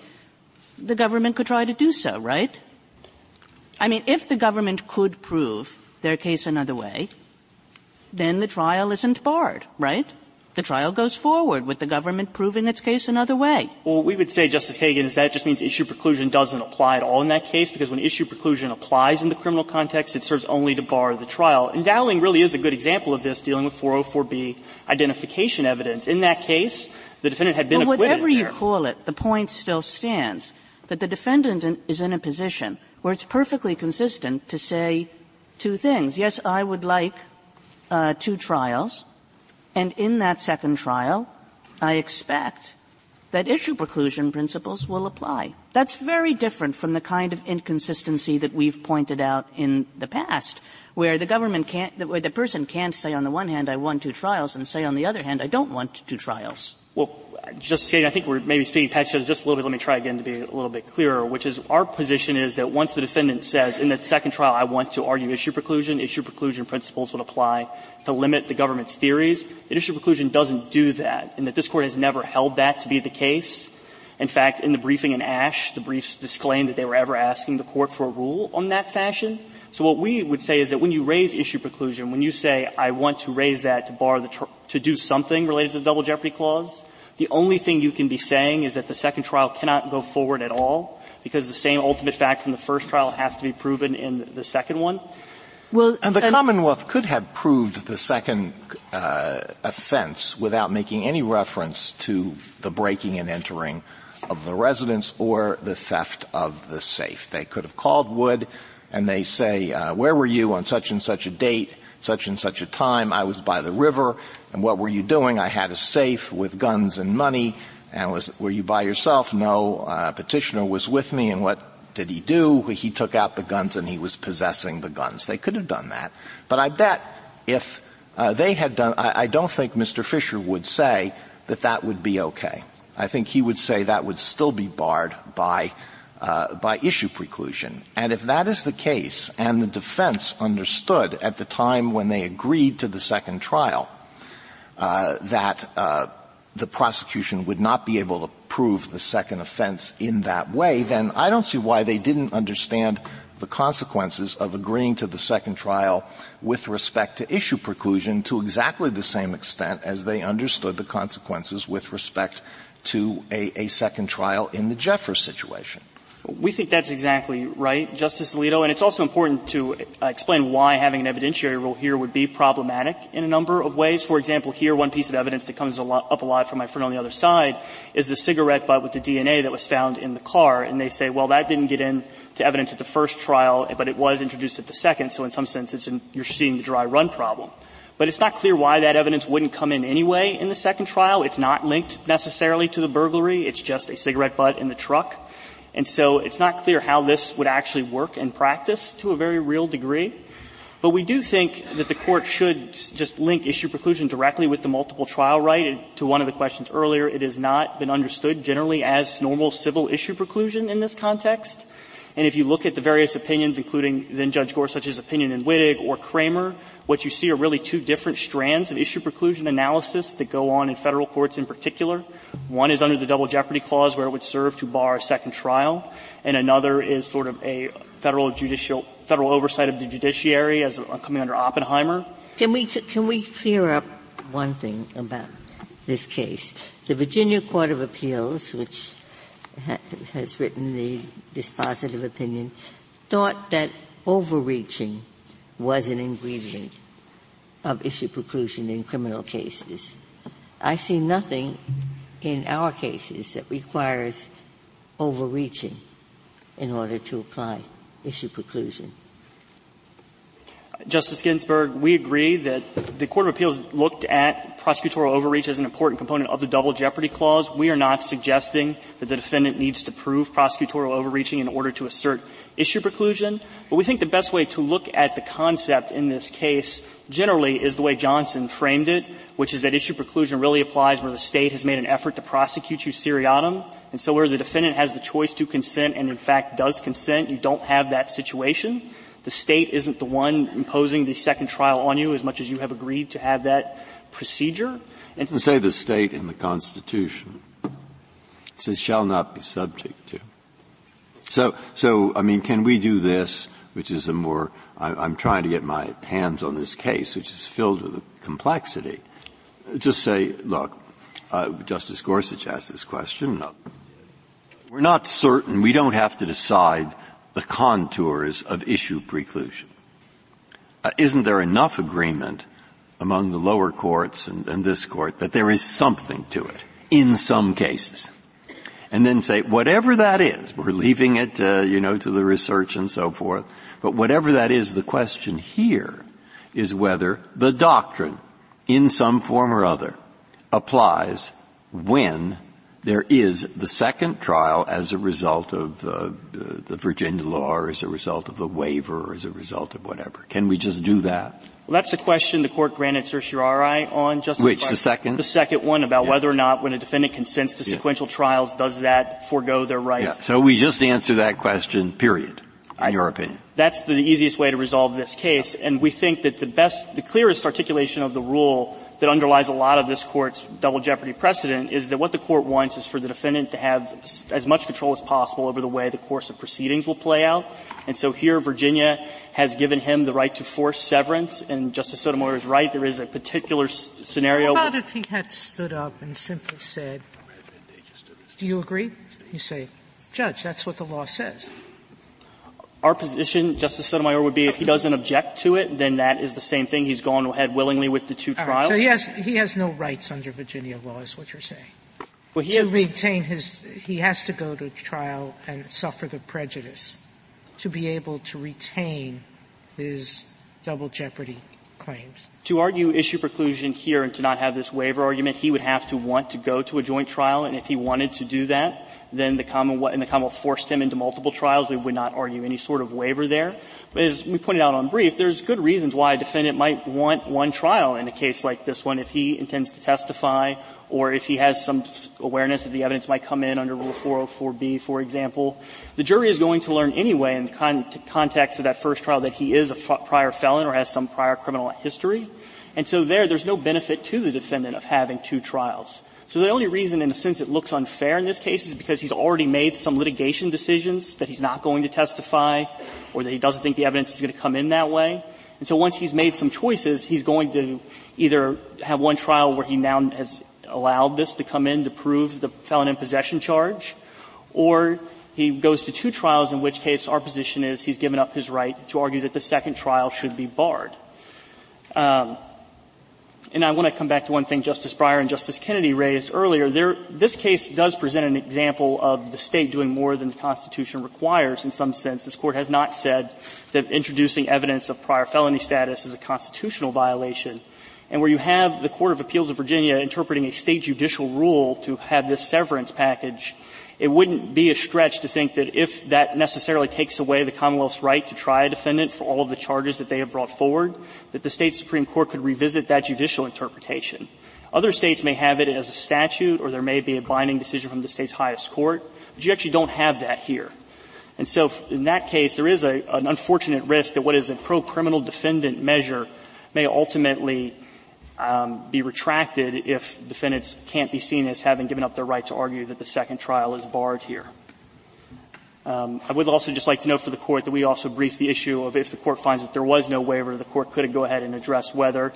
the government could try to do so, right? I mean, if the government could prove their case another way, then the trial isn't barred, right? the trial goes forward with the government proving its case another way. Well, we would say, Justice Kagan, is that just means issue preclusion doesn't apply at all in that case, because when issue preclusion applies in the criminal context, it serves only to bar the trial. And Dowling really is a good example of this, dealing with 404B identification evidence. In that case, the defendant had been well, acquitted. Whatever you call it, the point still stands that the defendant is in a position where it's perfectly consistent to say two things. Yes, I would like uh, two trials and in that second trial, I expect that issue preclusion principles will apply. That's very different from the kind of inconsistency that we've pointed out in the past, where the government can't, where the person can't say on the one hand, I want two trials, and say on the other hand, I don't want two trials. Well, just saying, I think we're maybe speaking past each other just a little bit. Let me try again to be a little bit clearer, which is our position is that once the defendant says in the second trial, I want to argue issue preclusion, issue preclusion principles would apply to limit the government's theories. That issue preclusion doesn't do that, and that this court has never held that to be the case. In fact, in the briefing in Ashe, the briefs disclaimed that they were ever asking the court for a rule on that fashion. So what we would say is that when you raise issue preclusion, when you say, I want to raise that to bar the, tr- to do something related to the double jeopardy clause, the only thing you can be saying is that the second trial cannot go forward at all because the same ultimate fact from the first trial has to be proven in the second one. Well, and the Commonwealth could have proved the second uh, offense without making any reference to the breaking and entering of the residence or the theft of the safe. They could have called Wood and they say, uh, where were you on such and such a date, such and such a time? I was by the river, and what were you doing? I had a safe with guns and money, and was, were you by yourself? No, uh, petitioner was with me, and what did he do? He took out the guns and he was possessing the guns. They could have done that. But I bet if uh, they had done, I, I don't think Mr. Fisher would say that that would be okay. I think he would say that would still be barred by uh, by issue preclusion. And if that is the case, and the defense understood at the time when they agreed to the second trial uh, that uh, the prosecution would not be able to prove the second offense in that way, then I don't see why they didn't understand the consequences of agreeing to the second trial with respect to issue preclusion to exactly the same extent as they understood the consequences with respect to a, a second trial in the Jeffers situation. We think that's exactly right, Justice Alito, and it's also important to uh, explain why having an evidentiary rule here would be problematic in a number of ways. For example, here one piece of evidence that comes a lot, up a lot from my friend on the other side is the cigarette butt with the DNA that was found in the car, and they say, well, that didn't get into evidence at the first trial, but it was introduced at the second, so in some sense in, you're seeing the dry run problem. But it's not clear why that evidence wouldn't come in anyway in the second trial. It's not linked necessarily to the burglary. It's just a cigarette butt in the truck. And so it's not clear how this would actually work in practice to a very real degree. But we do think that the court should just link issue preclusion directly with the multiple trial right. To one of the questions earlier, it has not been understood generally as normal civil issue preclusion in this context. And if you look at the various opinions, including then Judge Gorsuch's opinion in Wittig or Kramer, what you see are really two different strands of issue preclusion analysis that go on in federal courts in particular. One is under the double jeopardy clause where it would serve to bar a second trial, and another is sort of a federal judicial, federal oversight of the judiciary as uh, coming under Oppenheimer. Can we, can we clear up one thing about this case? The Virginia Court of Appeals, which has written the dispositive opinion, thought that overreaching was an ingredient of issue preclusion in criminal cases. I see nothing in our cases that requires overreaching in order to apply issue preclusion. Justice Ginsburg, we agree that the Court of Appeals looked at prosecutorial overreach as an important component of the double jeopardy clause. We are not suggesting that the defendant needs to prove prosecutorial overreaching in order to assert issue preclusion, but we think the best way to look at the concept in this case generally is the way Johnson framed it, which is that issue preclusion really applies where the state has made an effort to prosecute you seriatim, and so where the defendant has the choice to consent and in fact does consent, you don't have that situation. The state isn't the one imposing the second trial on you as much as you have agreed to have that procedure. And say the state in the Constitution. It says shall not be subject to. So, so, I mean, can we do this, which is a more, I, am trying to get my hands on this case, which is filled with complexity. Just say, look, uh, Justice Gorsuch asked this question. We're not certain, we don't have to decide the contours of issue preclusion. Uh, isn't there enough agreement among the lower courts and, and this court that there is something to it in some cases? And then say, whatever that is, we're leaving it, uh, you know, to the research and so forth, but whatever that is, the question here is whether the doctrine, in some form or other, applies when there is the second trial as a result of uh, the Virginia law or as a result of the waiver or as a result of whatever. Can we just do that? Well, that's the question the court granted certiorari on. Justice Which, the second? The second one about yeah. whether or not when a defendant consents to sequential yeah. trials, does that forego their right? Yeah. So we just answer that question, period, in your opinion. That's the easiest way to resolve this case, and we think that the best, the clearest articulation of the rule that underlies a lot of this court's double jeopardy precedent is that what the court wants is for the defendant to have as much control as possible over the way the course of proceedings will play out. And so here Virginia has given him the right to force severance, and Justice Sotomayor is right, there is a particular s- scenario. How about if he had stood up and simply said, do you agree? You say, Judge, that's what the law says. Our position, Justice Sotomayor, would be if he doesn't object to it, then that is the same thing. He's gone ahead willingly with the two All trials. Right, so he has, he has no rights under Virginia law, is what you're saying. Well, he to has, maintain his, he has to go to trial and suffer the prejudice to be able to retain his double jeopardy claims. To argue issue preclusion here and to not have this waiver argument, he would have to want to go to a joint trial, and if he wanted to do that, then the Commonwealth, and the Commonwealth forced him into multiple trials, we would not argue any sort of waiver there. But as we pointed out on brief, there's good reasons why a defendant might want one trial in a case like this one if he intends to testify or if he has some awareness that the evidence might come in under Rule 404B, for example. The jury is going to learn anyway in the con- context of that first trial that he is a prior felon or has some prior criminal history. And so there, there's no benefit to the defendant of having two trials. So the only reason, in a sense, it looks unfair in this case is because he's already made some litigation decisions that he's not going to testify or that he doesn't think the evidence is going to come in that way. And so once he's made some choices, he's going to either have one trial where he now has allowed this to come in to prove the felon in possession charge, or he goes to two trials in which case our position is he's given up his right to argue that the second trial should be barred. Um, and I want to come back to one thing Justice Breyer and Justice Kennedy raised earlier. There, this case does present an example of the state doing more than the Constitution requires in some sense. This court has not said that introducing evidence of prior felony status is a constitutional violation. And where you have the Court of Appeals of Virginia interpreting a state judicial rule to have this severance package, it wouldn't be a stretch to think that if that necessarily takes away the Commonwealth's right to try a defendant for all of the charges that they have brought forward, that the state Supreme Court could revisit that judicial interpretation. Other states may have it as a statute or there may be a binding decision from the state's highest court, but you actually don't have that here. And so in that case, there is a, an unfortunate risk that what is a pro-criminal defendant measure may ultimately um, be retracted if defendants can't be seen as having given up their right to argue that the second trial is barred here. Um, I would also just like to note for the court that we also briefed the issue of if the court finds that there was no waiver, the court could go ahead and address whether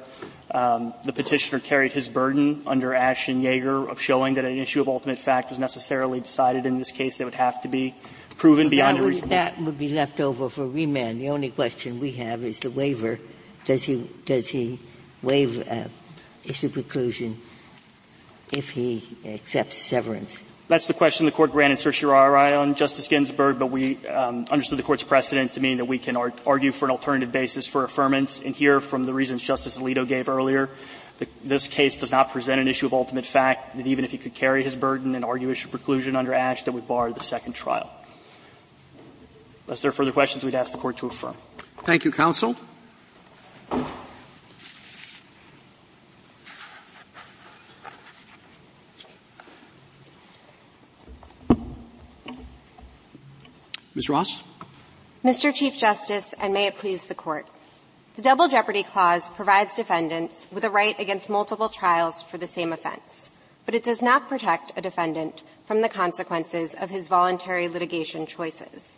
um, the petitioner carried his burden under Ashe and Yeager of showing that an issue of ultimate fact was necessarily decided in this case that would have to be proven well, beyond a reasonable. That would be left over for remand. The only question we have is the waiver. Does he does he waive uh, issue preclusion if he accepts severance. That's the question the court granted certiorari on Justice Ginsburg, but we um, understood the court's precedent to mean that we can ar- argue for an alternative basis for affirmance. And here, from the reasons Justice Alito gave earlier, the, this case does not present an issue of ultimate fact that even if he could carry his burden and argue issue preclusion under Ashe, that would bar the second trial. Unless there are further questions, we'd ask the court to affirm. Thank you, counsel. Ms. Ross? Mr. Chief Justice, and may it please the Court. The Double Jeopardy Clause provides defendants with a right against multiple trials for the same offense, but it does not protect a defendant from the consequences of his voluntary litigation choices.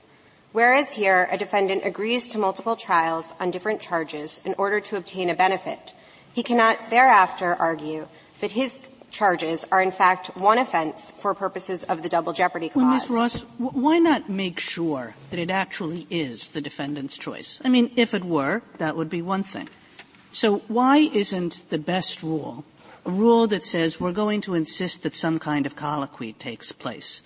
Whereas here, a defendant agrees to multiple trials on different charges in order to obtain a benefit, he cannot thereafter argue that his charges are in fact one offense for purposes of the double jeopardy clause. Well, Ms. Ross, why not make sure that it actually is the defendant's choice? I mean, if it were, that would be one thing. So why isn't the best rule a rule that says we're going to insist that some kind of colloquy takes place?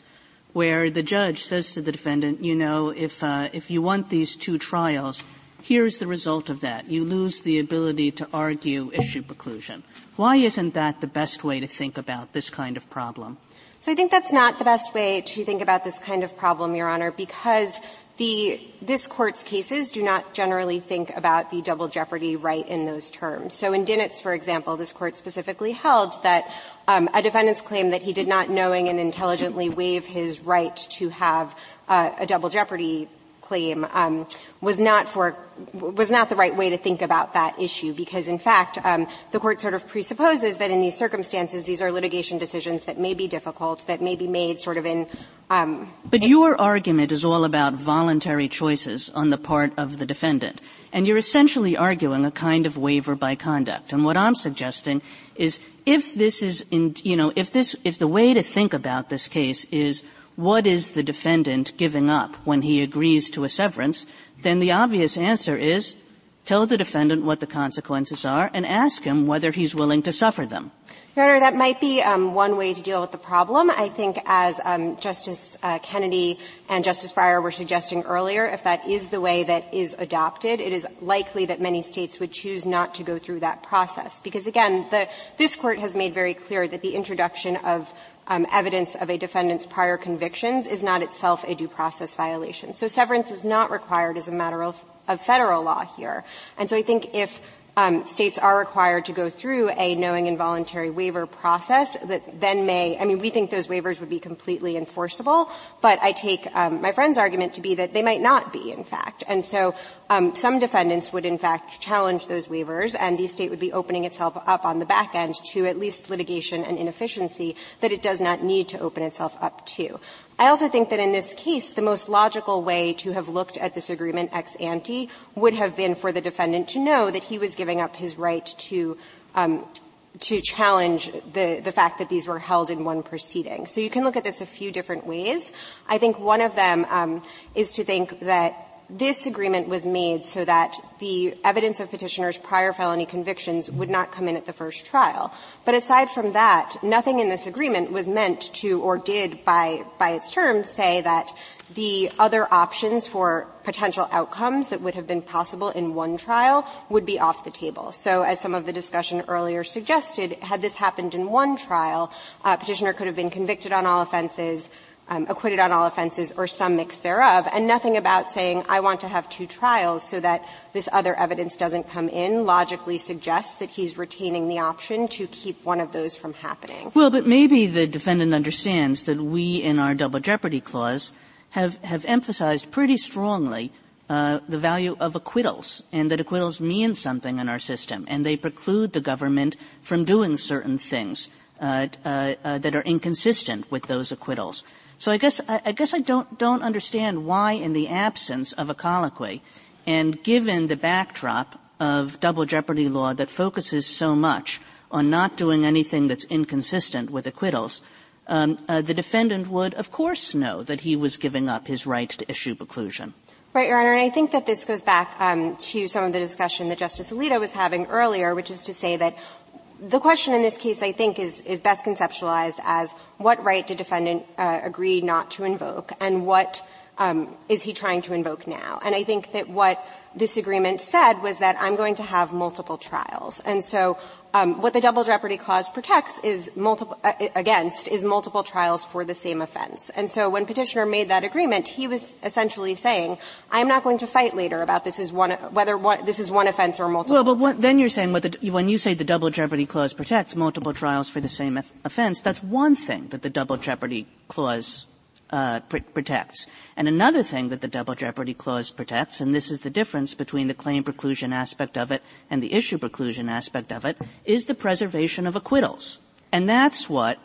Where the judge says to the defendant, you know, if, uh, if you want these two trials, here's the result of that. You lose the ability to argue issue preclusion. Why isn't that the best way to think about this kind of problem? So I think that's not the best way to think about this kind of problem, Your Honor, because the, this court's cases do not generally think about the double jeopardy right in those terms. So in Dinitz, for example, this court specifically held that um, a defendant's claim that he did not knowing and intelligently waive his right to have uh, a double jeopardy claim um, was not for was not the right way to think about that issue because in fact um, the court sort of presupposes that in these circumstances these are litigation decisions that may be difficult that may be made sort of in um, but your argument is all about voluntary choices on the part of the defendant. And you're essentially arguing a kind of waiver by conduct. And what i'm suggesting is if this is in you know if this if the way to think about this case is what is the defendant giving up when he agrees to a severance, then the obvious answer is tell the defendant what the consequences are and ask him whether he's willing to suffer them. Your Honor, that might be um, one way to deal with the problem. I think, as um, Justice uh, Kennedy and Justice Breyer were suggesting earlier, if that is the way that is adopted, it is likely that many states would choose not to go through that process. Because again, the, this court has made very clear that the introduction of um, evidence of a defendant's prior convictions is not itself a due process violation. So severance is not required as a matter of, of federal law here. And so I think if um, states are required to go through a knowing and voluntary waiver process that then may, I mean, we think those waivers would be completely enforceable, but I take um, my friend's argument to be that they might not be, in fact. And so um, some defendants would, in fact, challenge those waivers, and the state would be opening itself up on the back end to at least litigation and inefficiency that it does not need to open itself up to. I also think that in this case, the most logical way to have looked at this agreement ex ante would have been for the defendant to know that he was giving up his right to um, to challenge the, the fact that these were held in one proceeding. So you can look at this a few different ways. I think one of them um, is to think that this agreement was made so that the evidence of petitioner's prior felony convictions would not come in at the first trial. But aside from that, nothing in this agreement was meant to or did by, by its terms say that the other options for potential outcomes that would have been possible in one trial would be off the table. So as some of the discussion earlier suggested, had this happened in one trial, uh, petitioner could have been convicted on all offenses, um, acquitted on all offenses or some mix thereof, and nothing about saying I want to have two trials so that this other evidence doesn't come in logically suggests that he's retaining the option to keep one of those from happening. Well, but maybe the defendant understands that we in our double jeopardy clause have, have emphasized pretty strongly uh, the value of acquittals and that acquittals mean something in our system and they preclude the government from doing certain things uh, uh, uh that are inconsistent with those acquittals. So I guess I, I guess I don't don't understand why, in the absence of a colloquy, and given the backdrop of double jeopardy law that focuses so much on not doing anything that's inconsistent with acquittals, um, uh, the defendant would, of course, know that he was giving up his right to issue preclusion. Right, Your Honor, and I think that this goes back um, to some of the discussion that Justice Alito was having earlier, which is to say that the question in this case, I think, is, is best conceptualized as what right did defendant uh, agree not to invoke, and what um, is he trying to invoke now? And I think that what this agreement said was that I'm going to have multiple trials, and so um, what the double jeopardy clause protects is multiple uh, against is multiple trials for the same offense. And so when petitioner made that agreement, he was essentially saying, "I'm not going to fight later about this is one whether one, this is one offense or multiple." Well, but what, then you're saying the, when you say the double jeopardy clause protects multiple trials for the same offense, that's one thing that the double jeopardy clause uh, pr- protects. And another thing that the double jeopardy clause protects, and this is the difference between the claim preclusion aspect of it and the issue preclusion aspect of it, is the preservation of acquittals. And that's what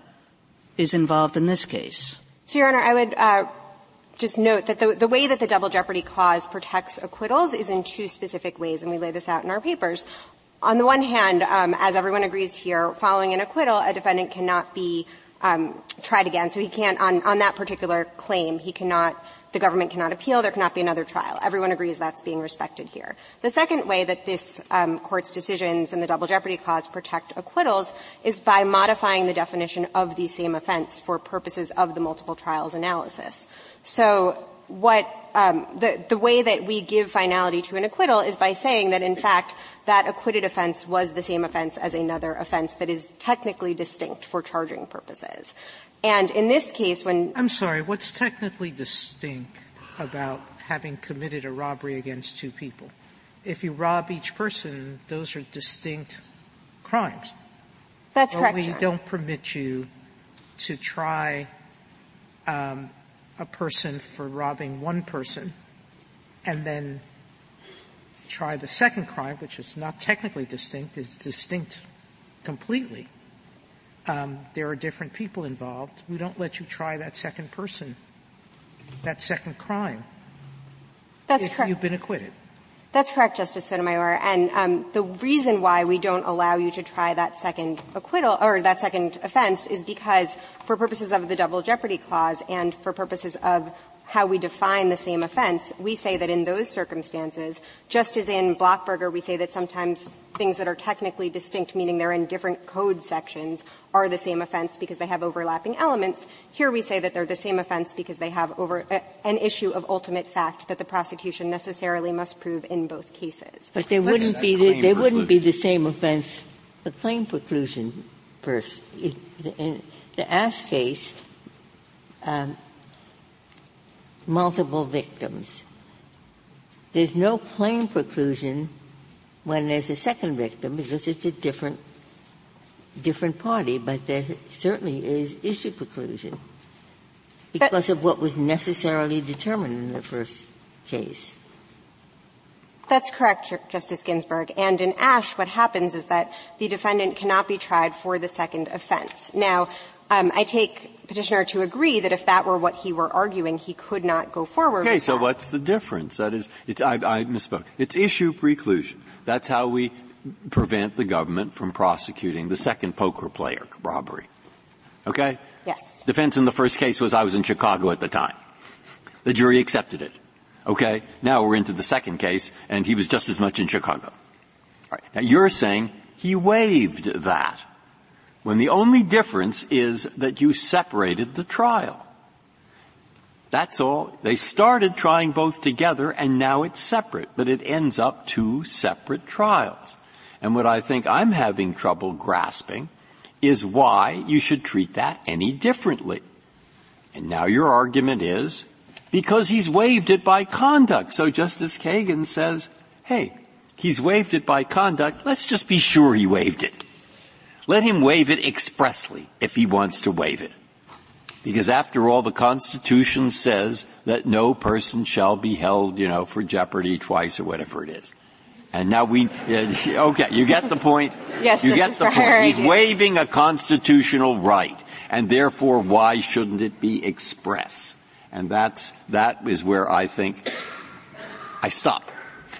is involved in this case. So, Your Honor, I would uh, just note that the, the, way that the double jeopardy clause protects acquittals is in two specific ways, and we lay this out in our papers. On the one hand, um, as everyone agrees here, following an acquittal, a defendant cannot be um, tried again. So he can't, on, on that particular claim, he cannot, the government cannot appeal. There cannot be another trial. Everyone agrees that's being respected here. The second way that this um, court's decisions in the double jeopardy clause protect acquittals is by modifying the definition of the same offense for purposes of the multiple trials analysis. So what um, the, the way that we give finality to an acquittal is by saying that in fact that acquitted offense was the same offense as another offense that is technically distinct for charging purposes. And in this case, when I'm sorry, what's technically distinct about having committed a robbery against two people? If you rob each person, those are distinct crimes. That's but correct. We don't permit you to try um, a person for robbing one person and then try the second crime, which is not technically distinct, is distinct completely. Um, there are different people involved. We don't let you try that second person, that second crime. That's if correct. you've been acquitted. That's correct, Justice Sotomayor. And um, the reason why we don't allow you to try that second acquittal or that second offense is because, for purposes of the double jeopardy clause and for purposes of how we define the same offense, we say that in those circumstances, just as in Blockburger, we say that sometimes things that are technically distinct, meaning they're in different code sections, are the same offense because they have overlapping elements. Here we say that they're the same offense because they have over uh, an issue of ultimate fact that the prosecution necessarily must prove in both cases. But they wouldn't be the, they wouldn't be the same offense. The claim preclusion first. In the Ashe case, um, multiple victims. There's no claim preclusion when there's a second victim because it's a different different party, but there certainly is issue preclusion because of what was necessarily determined in the first case. That's correct, Justice Ginsburg. And in Ashe, what happens is that the defendant cannot be tried for the second offense. Now, Um, I take petitioner to agree that if that were what he were arguing, he could not go forward. Okay, so what's the difference? That is, it's I, I misspoke. It's issue preclusion. That's how we prevent the government from prosecuting the second poker player robbery. Okay? Yes. Defense in the first case was I was in Chicago at the time. The jury accepted it. Okay? Now we're into the second case and he was just as much in Chicago. All right. Now you're saying he waived that when the only difference is that you separated the trial. That's all. They started trying both together and now it's separate, but it ends up two separate trials. And what I think I'm having trouble grasping is why you should treat that any differently. And now your argument is because he's waived it by conduct. So Justice Kagan says, hey, he's waived it by conduct. Let's just be sure he waived it. Let him waive it expressly if he wants to waive it. Because after all, the Constitution says that no person shall be held, you know, for jeopardy twice or whatever it is. And now we, uh, okay, you get the point? Yes, you get the point. He's waiving a constitutional right. And therefore, why shouldn't it be express? And that's, that is where I think I stop.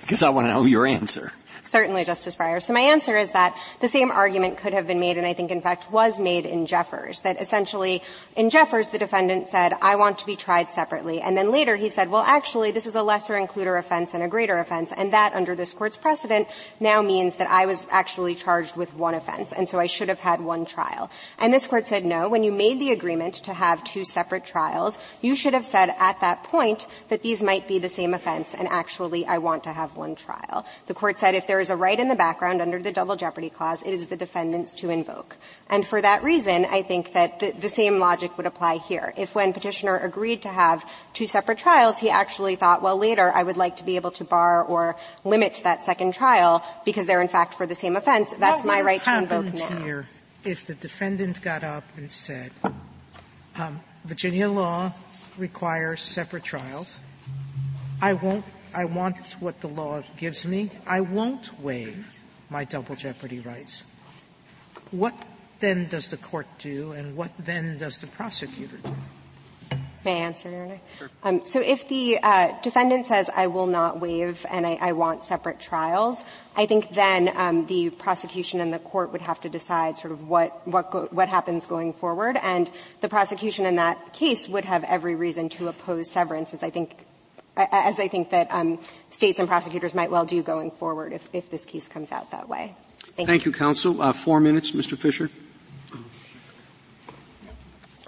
Because I want to know your answer. Certainly, Justice Breyer. So my answer is that the same argument could have been made, and I think in fact was made in Jeffers, that essentially in Jeffers the defendant said, I want to be tried separately. And then later he said, well actually this is a lesser includer offense and a greater offense, and that under this court's precedent now means that I was actually charged with one offense, and so I should have had one trial. And this court said no, when you made the agreement to have two separate trials, you should have said at that point that these might be the same offense, and actually I want to have one trial. The court said if there is a right in the background under the double jeopardy clause, it is the defendant's to invoke. And for that reason, I think that the, the same logic would apply here. If when petitioner agreed to have two separate trials, he actually thought, well later I would like to be able to bar or limit that second trial because they're in fact for the same offense, that's what my right to invoke now. here if the defendant got up and said, um, Virginia law requires separate trials. I won't I want what the law gives me. I won't waive my double jeopardy rights. What then does the court do, and what then does the prosecutor do? May I answer, Your Honor? Sure. Um, so if the uh, defendant says, I will not waive and I, I want separate trials, I think then um, the prosecution and the court would have to decide sort of what, what, go, what happens going forward. And the prosecution in that case would have every reason to oppose severance, as I think as I think that um, states and prosecutors might well do going forward if, if this case comes out that way. Thank, Thank you. you, counsel. Uh, four minutes, Mr. Fisher.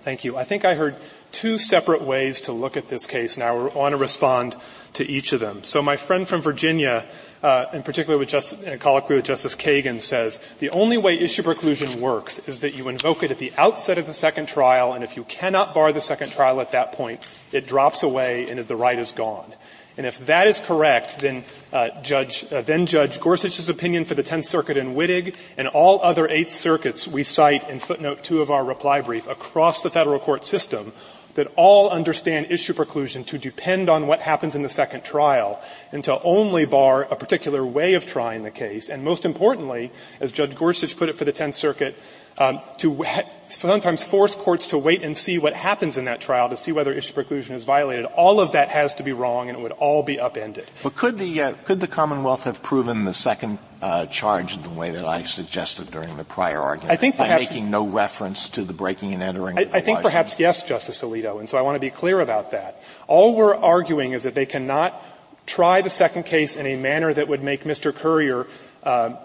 Thank you. I think I heard two separate ways to look at this case, and I want to respond to each of them. So my friend from Virginia, uh, in particular with in a colloquy with Justice Kagan, says the only way issue preclusion works is that you invoke it at the outset of the second trial, and if you cannot bar the second trial at that point, it drops away and the right is gone. And if that is correct, then uh, Judge uh, then Judge Gorsuch's opinion for the Tenth Circuit in Wittig and all other Eighth Circuits we cite in footnote two of our reply brief across the federal court system that all understand issue preclusion to depend on what happens in the second trial and to only bar a particular way of trying the case. And most importantly, as Judge Gorsuch put it for the Tenth Circuit, um, to ha- sometimes force courts to wait and see what happens in that trial to see whether issue preclusion is violated. All of that has to be wrong, and it would all be upended. But could the uh, could the Commonwealth have proven the second uh, charge in the way that I suggested during the prior argument? I think by perhaps, making no reference to the breaking and entering. I, I think perhaps yes, Justice Alito, and so I want to be clear about that. All we're arguing is that they cannot try the second case in a manner that would make Mr. Currier uh,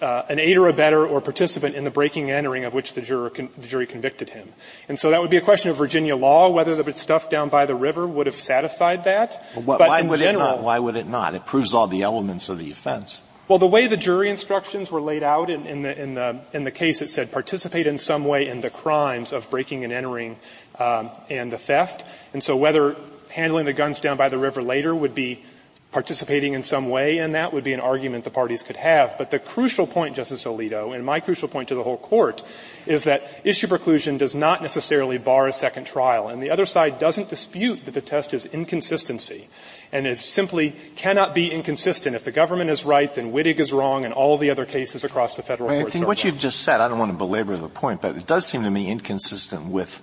uh, an aider, or abettor, or participant in the breaking and entering of which the, con- the, jury convicted him. And so that would be a question of Virginia law, whether the stuff down by the river would have satisfied that. Well, but why would general, it not? Why would it not? It proves all the elements of the offense. Well, the way the jury instructions were laid out in, in, the, in, the, in the case, it said participate in some way in the crimes of breaking and entering um, and the theft. And so whether handling the guns down by the river later would be participating in some way in that would be an argument the parties could have. But the crucial point, Justice Alito, and my crucial point to the whole court, is that issue preclusion does not necessarily bar a second trial. And the other side doesn't dispute that the test is inconsistency. And it simply cannot be inconsistent. If the government is right, then Wittig is wrong, and all the other cases across the federal courts I think what wrong. you've just said, I don't want to belabor the point, but it does seem to me inconsistent with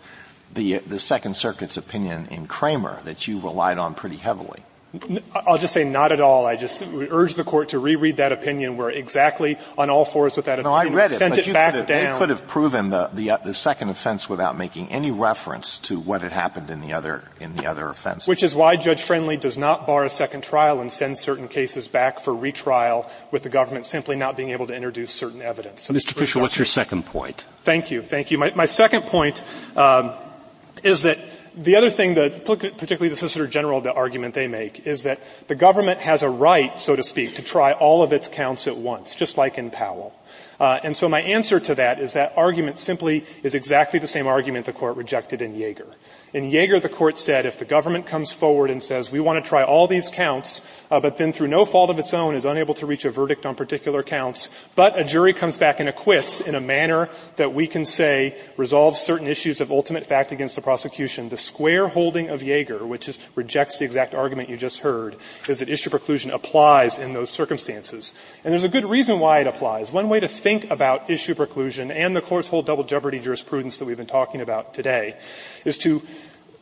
the, the Second Circuit's opinion in Kramer that you relied on pretty heavily. I'll just say not at all. I just urge the court to reread that opinion where exactly on all fours with that no, opinion. No, I read it, sent but it back have, down. They could have proven the, the, uh, the second offense without making any reference to what had happened in the other in the other offense. Which is why Judge Friendly does not bar a second trial and send certain cases back for retrial with the government simply not being able to introduce certain evidence. So Mr. Fisher, what's your second point? Thank you, thank you. My, my second point um, is that the other thing that, particularly the Solicitor General, the argument they make is that the government has a right, so to speak, to try all of its counts at once, just like in Powell. Uh, and so my answer to that is that argument simply is exactly the same argument the court rejected in Yeager. In Yeager, the court said if the government comes forward and says we want to try all these counts, uh, but then through no fault of its own is unable to reach a verdict on particular counts, but a jury comes back and acquits in a manner that we can say resolves certain issues of ultimate fact against the prosecution, the square holding of Yeager, which is, rejects the exact argument you just heard, is that issue preclusion applies in those circumstances. And there's a good reason why it applies. One way to think about issue preclusion and the court's whole double jeopardy jurisprudence that we've been talking about today is to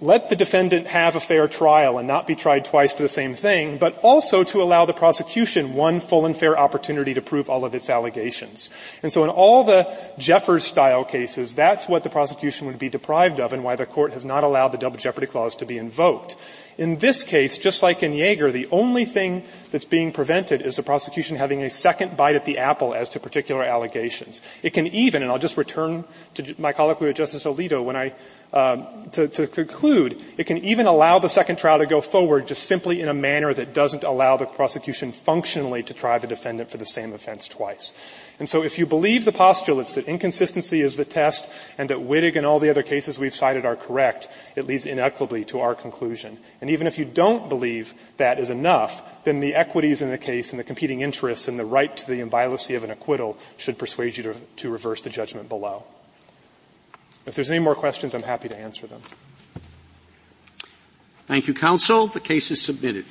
let the defendant have a fair trial and not be tried twice for the same thing, but also to allow the prosecution one full and fair opportunity to prove all of its allegations. And so in all the Jeffers style cases, that's what the prosecution would be deprived of and why the court has not allowed the double jeopardy clause to be invoked. In this case, just like in Yeager, the only thing that's being prevented is the prosecution having a second bite at the apple as to particular allegations. It can even, and I'll just return to my colloquy with Justice Alito when I um, to, to, conclude, it can even allow the second trial to go forward just simply in a manner that doesn't allow the prosecution functionally to try the defendant for the same offense twice. And so if you believe the postulates that inconsistency is the test and that Wittig and all the other cases we've cited are correct, it leads inequitably to our conclusion. And even if you don't believe that is enough, then the equities in the case and the competing interests and the right to the inviolacy of an acquittal should persuade you to, to reverse the judgment below. If there's any more questions, I'm happy to answer them. Thank you, counsel. The case is submitted.